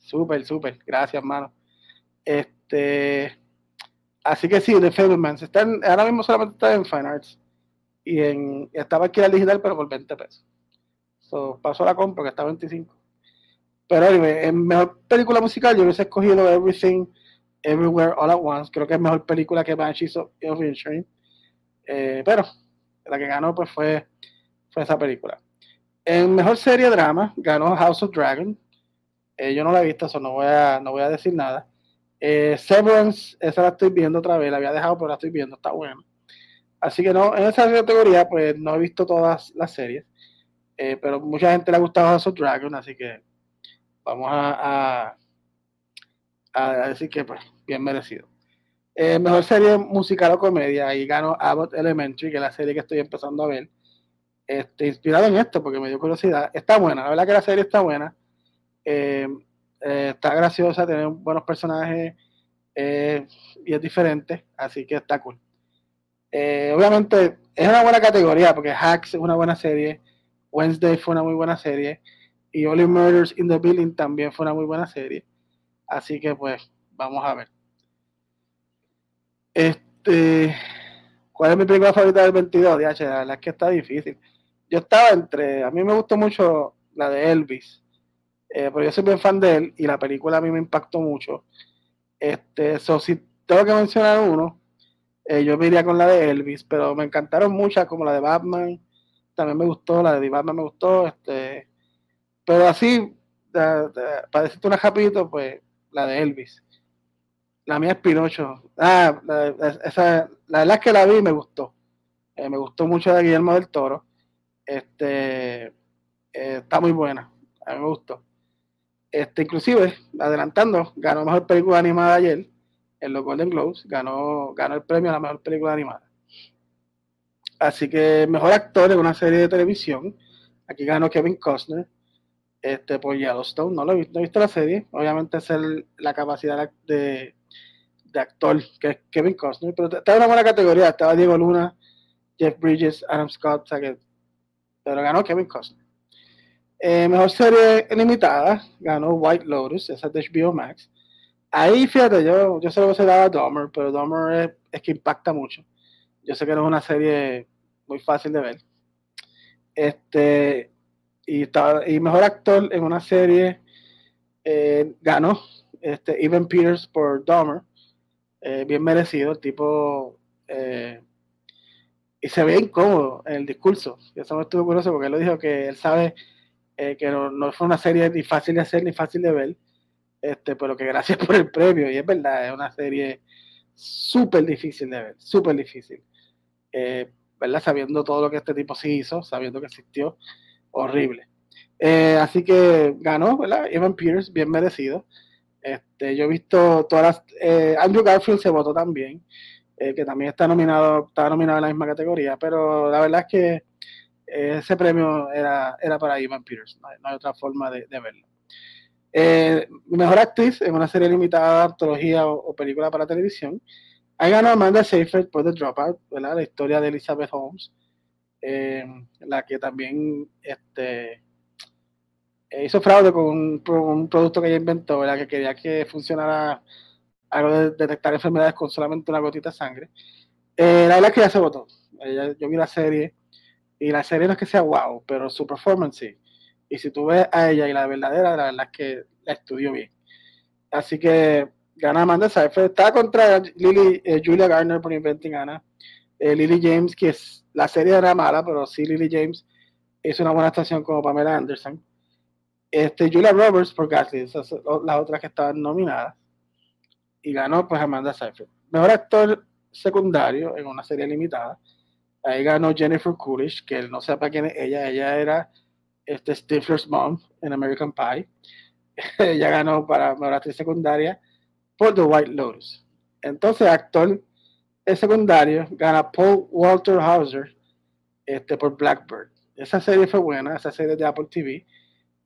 Súper, súper, gracias, hermano. Este, así que sí, The Fablemans, están, ahora mismo solamente está en Fine Arts y en, estaba aquí la digital, pero por 20 pesos. So, pasó la compra que está a 25. Pero en mejor película musical yo hubiese escogido Everything Everywhere All at Once. Creo que es mejor película que Banshees of Inisherin. Eh, pero la que ganó pues fue, fue esa película. En mejor serie drama ganó House of Dragon. Eh, yo no la he visto, eso no voy a, no voy a decir nada. Eh, Severance, esa la estoy viendo otra vez, la había dejado, pero la estoy viendo, está buena. Así que no, en esa categoría, pues no he visto todas las series, pero mucha gente le ha gustado House of Dragon, así que vamos a, decir que pues bien merecido. Eh, mejor serie musical o comedia, y ganó Abbott Elementary, que es la serie que estoy empezando a ver. Este, inspirado en esto, porque me dio curiosidad. Está buena, la verdad que la serie está buena. Eh, eh, está graciosa, tiene buenos personajes y es diferente, así que está cool. Obviamente es una buena categoría, porque Hacks es una buena serie, Wednesday fue una muy buena serie, y Only Murders in the Building también fue una muy buena serie. Así que pues Vamos a ver. Este, ¿cuál es mi película favorita del 22? la verdad es que está difícil. Yo estaba entre, a mí me gustó mucho la de Elvis, eh, pero yo soy bien fan de él y la película a mí me impactó mucho. Este, so, tengo que mencionar uno, eh, yo me iría con la de Elvis, pero me encantaron muchas, como la de Batman, también me gustó, la de Batman me gustó, este, pero así, para decirte una rapidito, pues la de Elvis. La mía es Pinocho. Ah, la, esa, la que la vi me gustó. Eh, me gustó mucho de Guillermo del Toro. Este, eh, está muy buena. A mí me gustó. Este, inclusive, adelantando, ganó mejor película animada ayer en los Golden Globes. Ganó, ganó el premio a la mejor película animada. Así que mejor actor en una serie de televisión. Aquí ganó Kevin Costner este, por Yellowstone. No lo he visto, no he visto la serie. Obviamente es la capacidad de, de actor, que es Kevin Costner, pero estaba en una buena categoría, estaba Diego Luna, Jeff Bridges, Adam Scott, o pero ganó Kevin Costner. Eh, mejor serie limitada, ganó White Lotus, esa de HBO Max. Ahí, fíjate, yo, yo solo se daba a Dahmer, pero Dahmer es, es, que impacta mucho. Yo sé que no es una serie muy fácil de ver. Este, y, y mejor actor en una serie eh, ganó este, Evan Peters por Dahmer. Eh, bien merecido, el tipo. Eh, y se ve incómodo en el discurso. Y eso me estuvo curioso porque él lo dijo que él sabe que no, no, fue una serie ni fácil de hacer ni fácil de ver. Este, pero que gracias por el premio. Y es verdad, es una serie súper difícil de ver, súper difícil. ¿Verdad? Sabiendo todo lo que este tipo sí hizo, sabiendo que existió, horrible. Eh, así que ganó, ¿verdad? Evan Peters, bien merecido. Este, yo he visto todas las. Eh, Andrew Garfield se votó también, eh, que también está nominado, está nominado en la misma categoría, pero la verdad es que ese premio era, era para Evan Peters, no hay, otra forma de, verlo. Mejor actriz en una serie limitada, antología o, película para televisión. Ahí ganó Amanda Seyfried por The Dropout. La historia de Elizabeth Holmes, la que también este, eh, hizo fraude con un, producto que ella inventó, ¿verdad? que quería que funcionara algo de detectar enfermedades con solamente una gotita de sangre. Eh, la verdad es que ya se votó. yo vi la serie y la serie no es que sea wow, pero su performance sí. Y si tú ves a ella y la verdadera, la verdad es que la estudió bien. Así que gana Amanda Seyfried. Está contra Lily, eh, Julia Garner por Inventing Anna. Lily James, que es, la serie era mala, pero sí Lily James hizo una buena actuación como Pamela Anderson. Este, Julia Roberts por Gasly, esas son las otras que estaban nominadas. Y ganó pues Amanda Seyfried. Mejor actor secundario en una serie limitada. Ahí ganó Jennifer Coolidge, que no sepa quién es ella. Ella era este Stifler's mom en American Pie. ella ganó para mejor actriz secundaria por The White Lotus. Entonces, actor secundario gana Paul Walter Hauser este, por Blackbird. Esa serie fue buena, esa serie de Apple TV.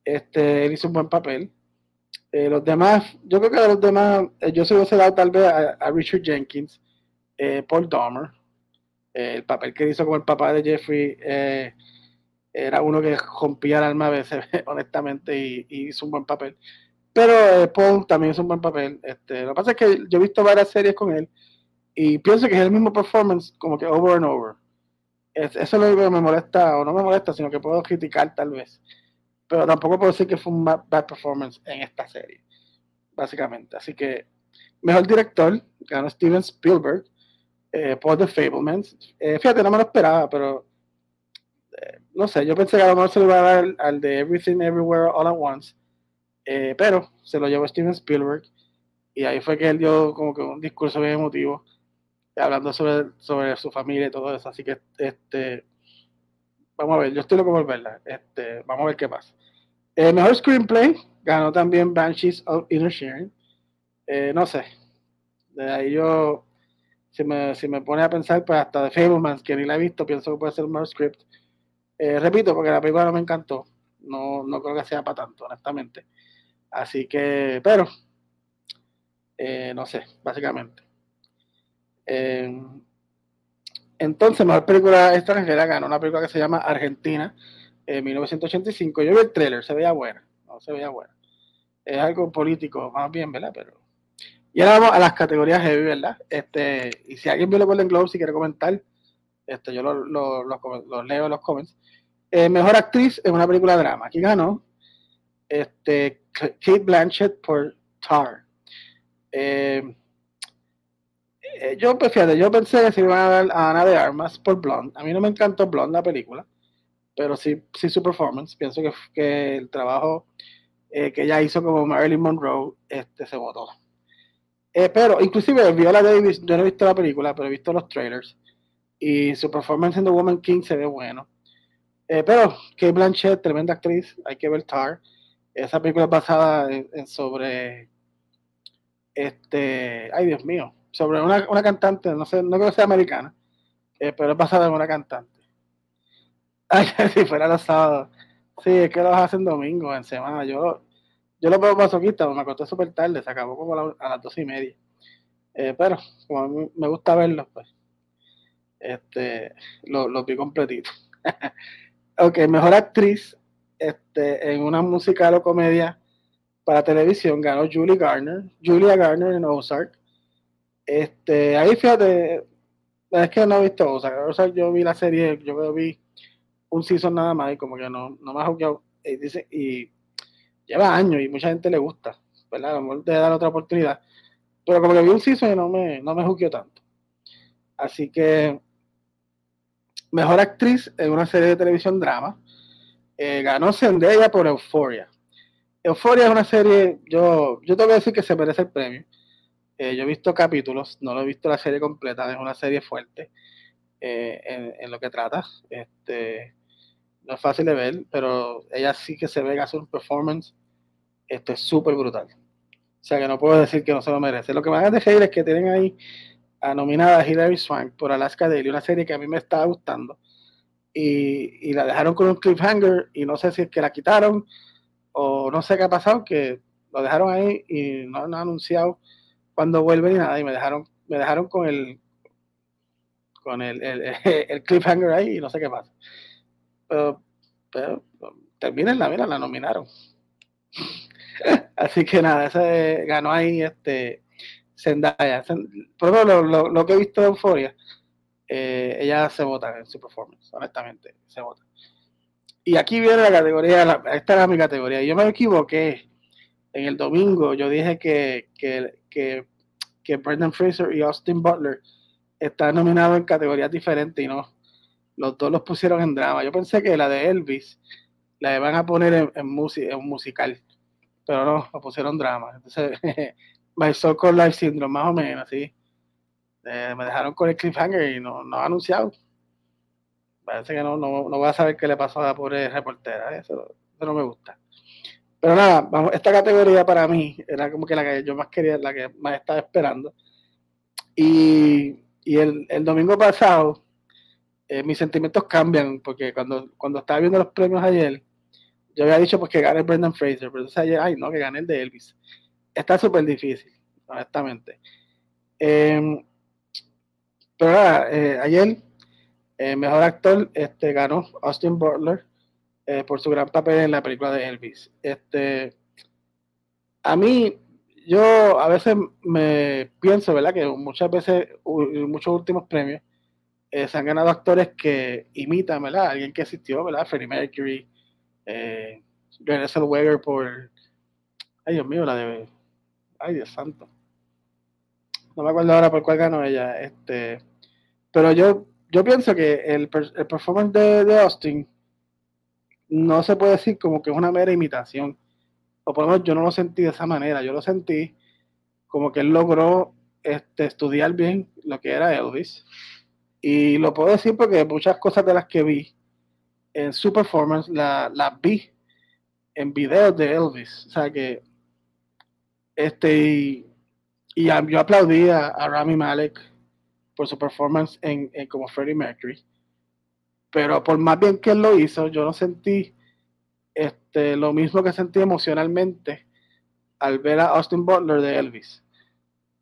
Este, él hizo un buen papel. Eh, los demás, yo creo que los demás, eh, yo se he dado tal vez a, Richard Jenkins, eh, Paul Dahmer, el papel que hizo como el papá de Jeffrey era uno que rompía el alma a veces, honestamente, y, hizo un buen papel. Pero Paul también hizo un buen papel. Este, lo que pasa es que yo he visto varias series con él y pienso que es el mismo performance como que over and over. eso es lo que me molesta, o no me molesta, sino que puedo criticar tal vez pero tampoco puedo decir que fue un bad performance en esta serie, básicamente. Así que, mejor director, ganó Steven Spielberg eh, por The Fablemans. Eh, fíjate, no me lo esperaba, pero eh, no sé, yo pensé que a lo mejor se lo iba a dar al de Everything Everywhere All at Once, pero se lo llevó Steven Spielberg y ahí fue que él dio como que un discurso bien emotivo hablando sobre, sobre su familia y todo eso. Así que este Vamos a ver, yo estoy loco por verla. Este, vamos a ver qué pasa. El mejor screenplay ganó también Banshees of Inner Sharing. Eh, no sé. De ahí yo, si me, si me pone a pensar, pues hasta The Fablemans, que ni la he visto, pienso que puede ser un mejor script. Eh, repito, porque la película no me encantó. No, no creo que sea para tanto, honestamente. Así que, pero, eh, no sé, básicamente. Entonces, mejor película extranjera ganó una película que se llama Argentina, en 1985. Yo vi el trailer, se veía buena, no se veía buena. Es algo político, más bien, ¿verdad? Pero. Y ahora vamos a las categorías heavy, ¿verdad? Este, y si alguien vio los Golden Globes y quiere comentar, este, yo los lo, leo en los comments. Eh, mejor actriz en una película de drama. Aquí ganó este, Kate Blanchett por Tar. Eh, eh, yo, pues yo pensé que se iban a dar a Ana de Armas por Blonde. A mí no me encantó Blonde la película, pero sí, sí su performance. Pienso que, que el trabajo que ella hizo como Marilyn Monroe este, se votó. Pero inclusive Viola Davis, yo no he visto la película, pero he visto los trailers y su performance en The Woman King se ve bueno. pero Kate Blanchett, tremenda actriz, hay que ver Tar. Esa película es basada sobre este, ay Dios mío, sobre una, una, cantante, no sé, no creo que sea americana, eh, pero es basada en una cantante. Ay, si fuera los sábados. Sí, es que lo hacen domingo, en semana. Yo, yo lo veo masoquista, me acosté súper tarde, se acabó como a, las dos y media. Eh, pero como a mí me gusta verlos, pues este, los lo vi completito. ok, mejor actriz este, en una musical o comedia para televisión ganó Julie Garner, Julia Garner en Ozark. Este, ahí fíjate, es que no he visto Ozark. Ozark yo vi la serie, yo vi un season nada más y como que no, no me ha jugado. Y, dice, y lleva años y mucha gente le gusta, ¿verdad? A lo mejor dar otra oportunidad. Pero como que vi un season y no me, no me tanto. Así que Mejor actriz en una serie de televisión drama. Eh, ganó Zendaya por Euphoria. Euphoria es una serie, yo, yo tengo que decir que se merece el premio. Eh, yo he visto capítulos, no lo he visto la serie completa, es una serie fuerte eh, en, lo que trata. Este, no es fácil de ver, pero ella sí que se ve que hace un performance este, súper brutal. O sea que no puedo decir que no se lo merece. Lo que me a decir es que tienen ahí a nominada Hilary Swank por Alaska Daily, una serie que a mí me estaba gustando. Y, la dejaron con un cliffhanger y no sé si es que la quitaron o no sé qué ha pasado, que lo dejaron ahí y no han anunciado cuando vuelve ni nada y me dejaron, me dejaron con el con el, el, cliffhanger ahí y no sé qué pasa. Pero, pero la mira, la nominaron. Así que nada, ese ganó ahí este Zendaya. Por lo, que he visto de Euforia, eh, ella se vota en su performance, honestamente, se vota. Y aquí viene la categoría, esta era mi categoría. Yo me equivoqué. En el domingo yo dije que, que, que, que Brendan Fraser y Austin Butler están nominados en categorías diferentes y no. Los dos los pusieron en drama. Yo pensé que la de Elvis la iban a poner en, en, en musical, pero no, lo pusieron drama. Entonces My So-Called Life Syndrome, más o menos, así. Eh, me dejaron con el cliffhanger y no, no ha anunciado. Parece que no, no, no voy a saber qué le pasó a la pobre reportera. Eso, no me gusta. Pero nada, vamos, esta categoría para mí era como que la que yo más quería, la que más estaba esperando. Y, y el, el, domingo pasado, eh, mis sentimientos cambian, porque cuando, cuando estaba viendo los premios ayer, yo había dicho pues que gane Brendan Fraser, pero entonces ayer, ay no, que gane el de Elvis está súper difícil, honestamente. Em, pero eh, ayer, el mejor actor este, ganó Austin Butler eh, por su gran papel en la película de Elvis. Este, a mí, yo a veces me pienso, ¿verdad? Que muchas veces, muchos últimos premios, eh, se han ganado actores que imitan, ¿verdad? Alguien que existió, ¿verdad? Freddie Mercury, eh, Renée Zellweger por, ay Dios mío, la de Ay, Dios santo. No me acuerdo ahora por cuál ganó ella. Este, pero yo, yo pienso que el, el performance de, Austin no se puede decir como que es una mera imitación. O por lo menos yo no lo sentí de esa manera. Yo lo sentí como que él logró este, estudiar bien lo que era Elvis. Y lo puedo decir porque muchas cosas de las que vi en su performance las la vi en videos de Elvis. O sea que este, y, yo aplaudí a, Rami Malek por su performance en, como Freddie Mercury. Pero por más bien que él lo hizo, yo no sentí este, lo mismo que sentí emocionalmente al ver a Austin Butler de Elvis.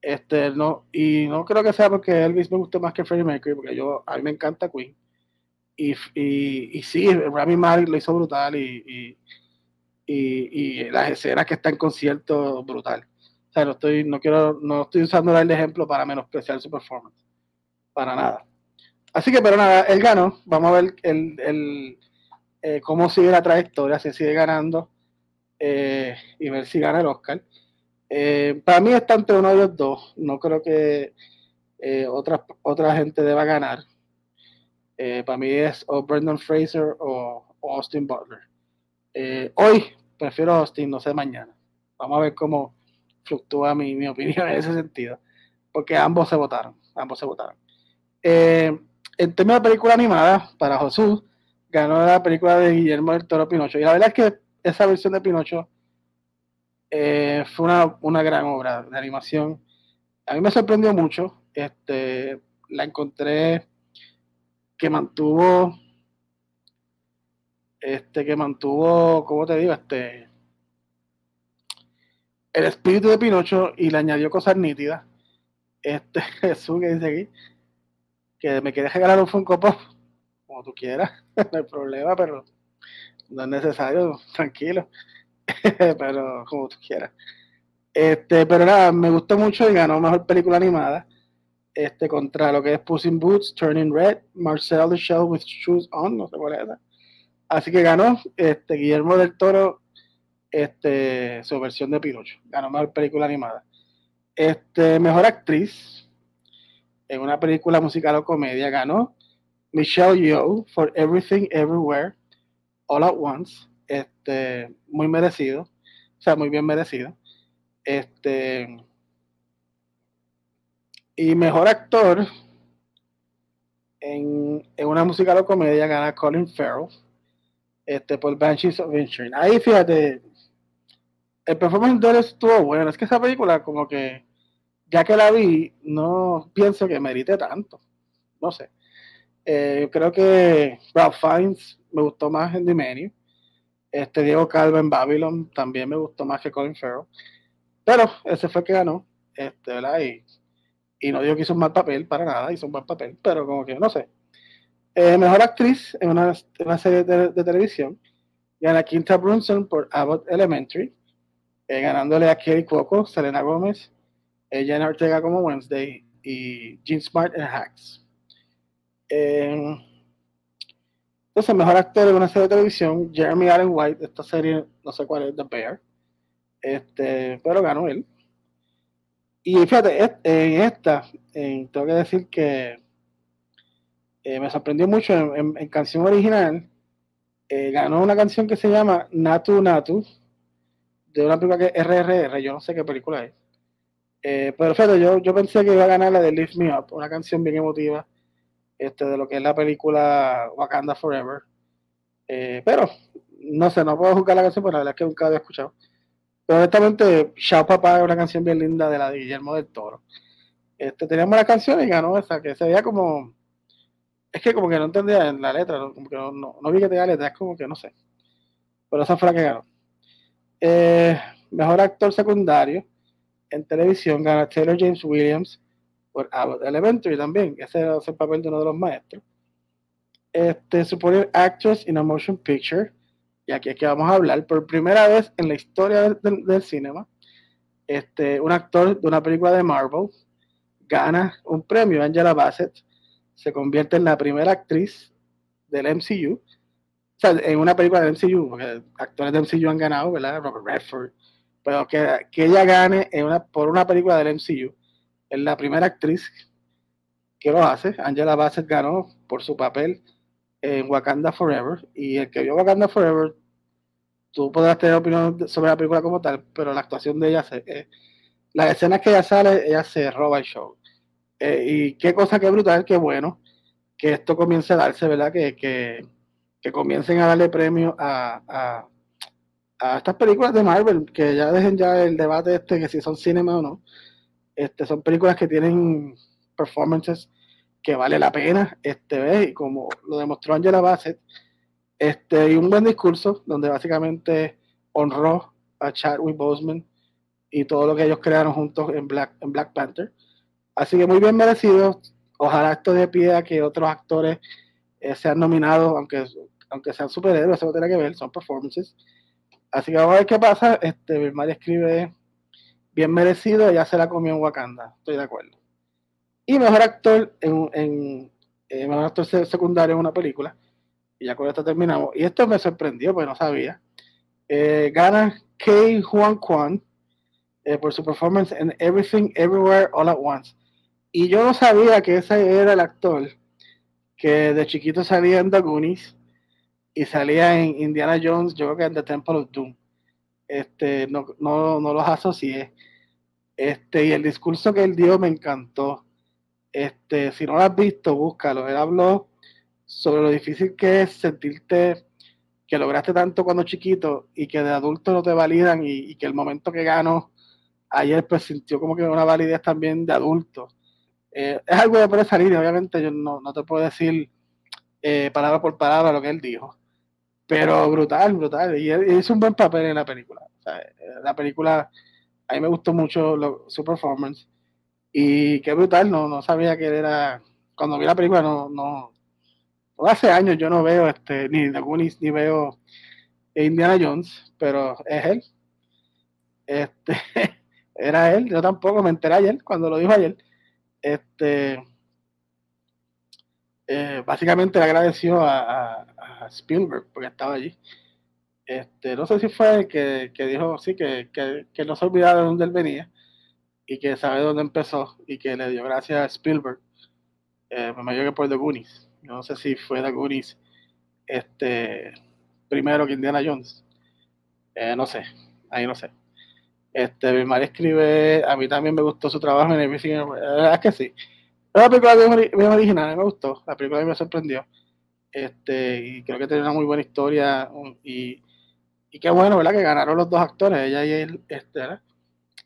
Este, no, y no creo que sea porque Elvis me guste más que Freddie Mercury, porque yo, a mí me encanta Queen. Y, y, y sí, Rami Malek lo hizo brutal y, y, y las escenas que está en concierto, brutal. O sea, no estoy, no quiero, no estoy usando el ejemplo para menospreciar su performance. Para nada. Así que, pero nada, él ganó. Vamos a ver el, el eh, cómo sigue la trayectoria, si sigue ganando eh, y ver si gana el Oscar. Eh, para mí está entre uno de los dos. No creo que otra, otra gente deba ganar. para mí es o Brendan Fraser o Austin Butler. Eh, hoy prefiero Austin, no sé mañana. Vamos a ver cómo fluctúa mi, mi opinión en ese sentido. Porque ambos se votaron. Ambos se votaron. Eh, en términos de película animada, para Josué, ganó la película de Guillermo del Toro Pinocho. Y la verdad es que esa versión de Pinocho eh, fue una, una, gran obra de animación. A mí me sorprendió mucho. Este, la encontré que mantuvo este que mantuvo, ¿cómo te digo? Este el espíritu de Pinocho y le añadió cosas nítidas. Este Jesús que dice aquí que me quieres regalar un Funko Pop, como tú quieras, no hay problema, pero no es necesario, tranquilo, pero como tú quieras. Este, pero nada, me gustó mucho y ganó mejor película animada. Este, contra lo que es Puss in Boots, Turning Red, Marcel the Shell with Shoes On, no sé cuál es Así que ganó este, Guillermo del Toro este, su versión de Pinocho. Ganó mejor película animada. Este, mejor actriz en una película musical o comedia ganó Michelle Yeoh for Everything Everywhere All at Once. Este, muy merecido. O sea, muy bien merecido. Este. Y mejor actor en, una musical o comedia gana Colin Farrell este, por Banshees of Inisherin. Ahí fíjate, el performance de él estuvo bueno. Es que esa película, como que, ya que la vi, no pienso que merite tanto. No sé. Eh, creo que Ralph Fiennes me gustó más en The Menu. Este Diego Calva en Babylon también me gustó más que Colin Farrell. Pero ese fue el que ganó. Este, ¿verdad? Y, y no digo que hizo un mal papel para nada, hizo un buen papel, pero como que no sé. Mejor actriz en una, serie de, televisión. Gana Quinta Brunson por Abbott Elementary, eh, ganándole a Kelly Cuoco, Selena Gómez, eh, Jenna Ortega como Wednesday y Jean Smart en Hacks. Eh, entonces, mejor actor en una serie de televisión, Jeremy Allen White, esta serie, no sé cuál es, The Bear. Este, pero ganó él. Y fíjate, en esta, tengo que decir que eh, me sorprendió mucho en, canción original. Eh, ganó una canción que se llama Natu Natu, de una película que es RRR, yo no sé qué película es. Eh, pero fíjate, yo, yo pensé que iba a ganar la de Lift Me Up, una canción bien emotiva este, de lo que es la película Wakanda Forever. pero no sé, no puedo juzgar la canción, pero la verdad es que nunca había escuchado. Pero honestamente, Chao Papá es una canción bien linda de la de Guillermo del Toro. Este, teníamos la canción y ganó esa, que se veía como es que como que no entendía en la letra, como que no, no, vi que tenía letra, es como que no sé. Pero esa fue la que ganó. Eh, mejor actor secundario en televisión gana Taylor James Williams por Elementary también, ese es el papel de uno de los maestros. Este, Supporting Actress in a Motion Picture, y aquí es que vamos a hablar, por primera vez en la historia del, del, del cinema, este, un actor de una película de Marvel gana un premio, Angela Bassett, se convierte en la primera actriz del MCU, o sea, en una película del MCU, porque actores del MCU han ganado, ¿verdad? Robert Redford, pero que, que ella gane en una, por una película del MCU, es la primera actriz que lo hace. Angela Bassett ganó por su papel en Wakanda Forever, y el que vio Wakanda Forever, tú podrás tener opinión sobre la película como tal, pero la actuación de ella, se, eh, las escenas que ella sale, ella se roba el show. Eh, y qué cosa que brutal, qué bueno que esto comience a darse, ¿verdad? Que, que, que comiencen a darle premio a, a, a, estas películas de Marvel, que ya dejen ya el debate este, que si son cinema o no. Este, son películas que tienen performances que vale la pena, este, ¿ves? Y como lo demostró Angela Bassett, este, y un buen discurso donde básicamente honró a Chadwick Boseman y todo lo que ellos crearon juntos en Black, en Black Panther. Así que muy bien merecido. Ojalá esto de pie a que otros actores eh, sean nominados, aunque, aunque sean superhéroes, eso no tiene que ver, son performances. Así que vamos a ver qué pasa. Este, María escribe bien merecido, ya se la comió en Wakanda, estoy de acuerdo. Y mejor actor en, en eh, mejor actor secundario en una película. Y ya con esto terminamos. Y esto me sorprendió, porque no sabía. Eh, gana Kei Juan Kwan por su performance en Everything Everywhere All at Once. Y yo no sabía que ese era el actor que de chiquito salía en The Goonies y salía en Indiana Jones, yo creo que en The Temple of Doom. Este, no, no, no los asocié. Este, y el discurso que él dio me encantó. Este, si no lo has visto, búscalo. Él habló sobre lo difícil que es sentirte que lograste tanto cuando chiquito y que de adulto no te validan y, y que el momento que ganó ayer pues sintió como que una validez también de adulto eh, es algo de por esa línea, obviamente yo no, no te puedo decir eh, palabra por palabra lo que él dijo, pero brutal, brutal, y, hizo un buen papel en la película. Eh, la película, a mí me gustó mucho su performance, Y qué brutal, no, no sabía que él era. Cuando vi la película, no, no. Hace años yo no veo este, ni The Goonies, ni veo Indiana Jones, pero es él. Este, era él, yo tampoco me enteré ayer, cuando lo dijo ayer. Este, eh, básicamente le agradeció a, Spielberg porque estaba allí. Este, no sé si fue que, que dijo, sí, que, que, que, no se olvidaba de dónde él venía y que sabe dónde empezó y que le dio gracias a Spielberg, eh, me imagino que por The Goonies. No sé si fue The Goonies este, primero que Indiana Jones. Eh, no sé, ahí no sé. Este, madre escribe, a mí también me gustó su trabajo en Everything, es que sí. Una película bien, original, me gustó, la película me sorprendió. Este, y creo que tiene una muy buena historia y, y qué bueno, ¿verdad? Que ganaron los dos actores, ella y él, este,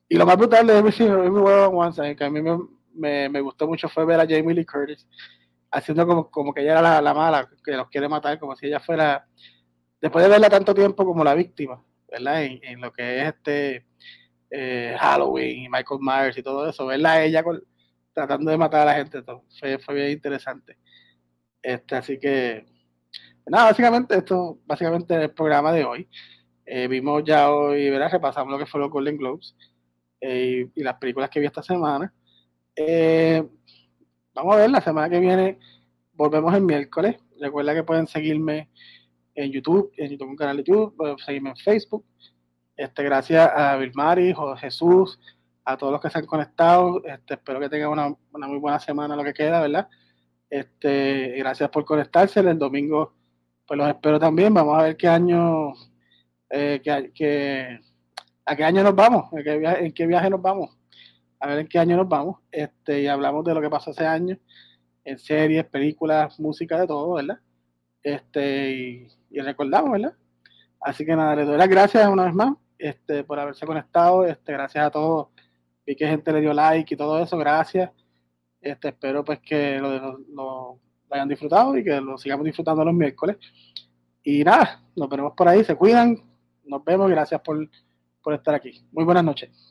Y lo más brutal de Everything One que a mí me, me, gustó mucho fue ver a Jamie Lee Curtis haciendo como, como que ella era la, la, mala, que los quiere matar, como si ella fuera, después de verla tanto tiempo como la víctima, ¿verdad? En, en lo que es este eh, Halloween y Michael Myers y todo eso, verla ella tratando de matar a la gente. Fue, fue bien interesante. Este, así que, nada, básicamente esto, básicamente el programa de hoy. Eh, vimos ya hoy, ¿verdad? Repasamos lo que fue los Golden Globes eh, y, las películas que vi esta semana. vamos a ver, la semana que viene volvemos el miércoles. Recuerda que pueden seguirme en YouTube, en YouTube, un canal de YouTube, seguirme en Facebook este, gracias a Vilmari, Jesús, a todos los que se han conectado. Este, espero que tengan una, muy buena semana lo que queda, ¿verdad? Este, gracias por conectarse. El domingo, pues los espero también. Vamos a ver qué año, eh, qué, a qué año nos vamos, en qué, viaje, en qué viaje nos vamos. A ver en qué año nos vamos. Este, y hablamos de lo que pasó ese año en series, películas, música, de todo, ¿verdad? Este, y, y recordamos, ¿verdad? Así que nada, les doy las gracias una vez más este, por haberse conectado. Este, gracias a todos. Vi que gente le dio like y todo eso. Gracias. Este, espero pues que lo, hayan disfrutado y que lo sigamos disfrutando los miércoles. Y nada, nos veremos por ahí. Se cuidan. Nos vemos. Gracias por, por estar aquí. Muy buenas noches.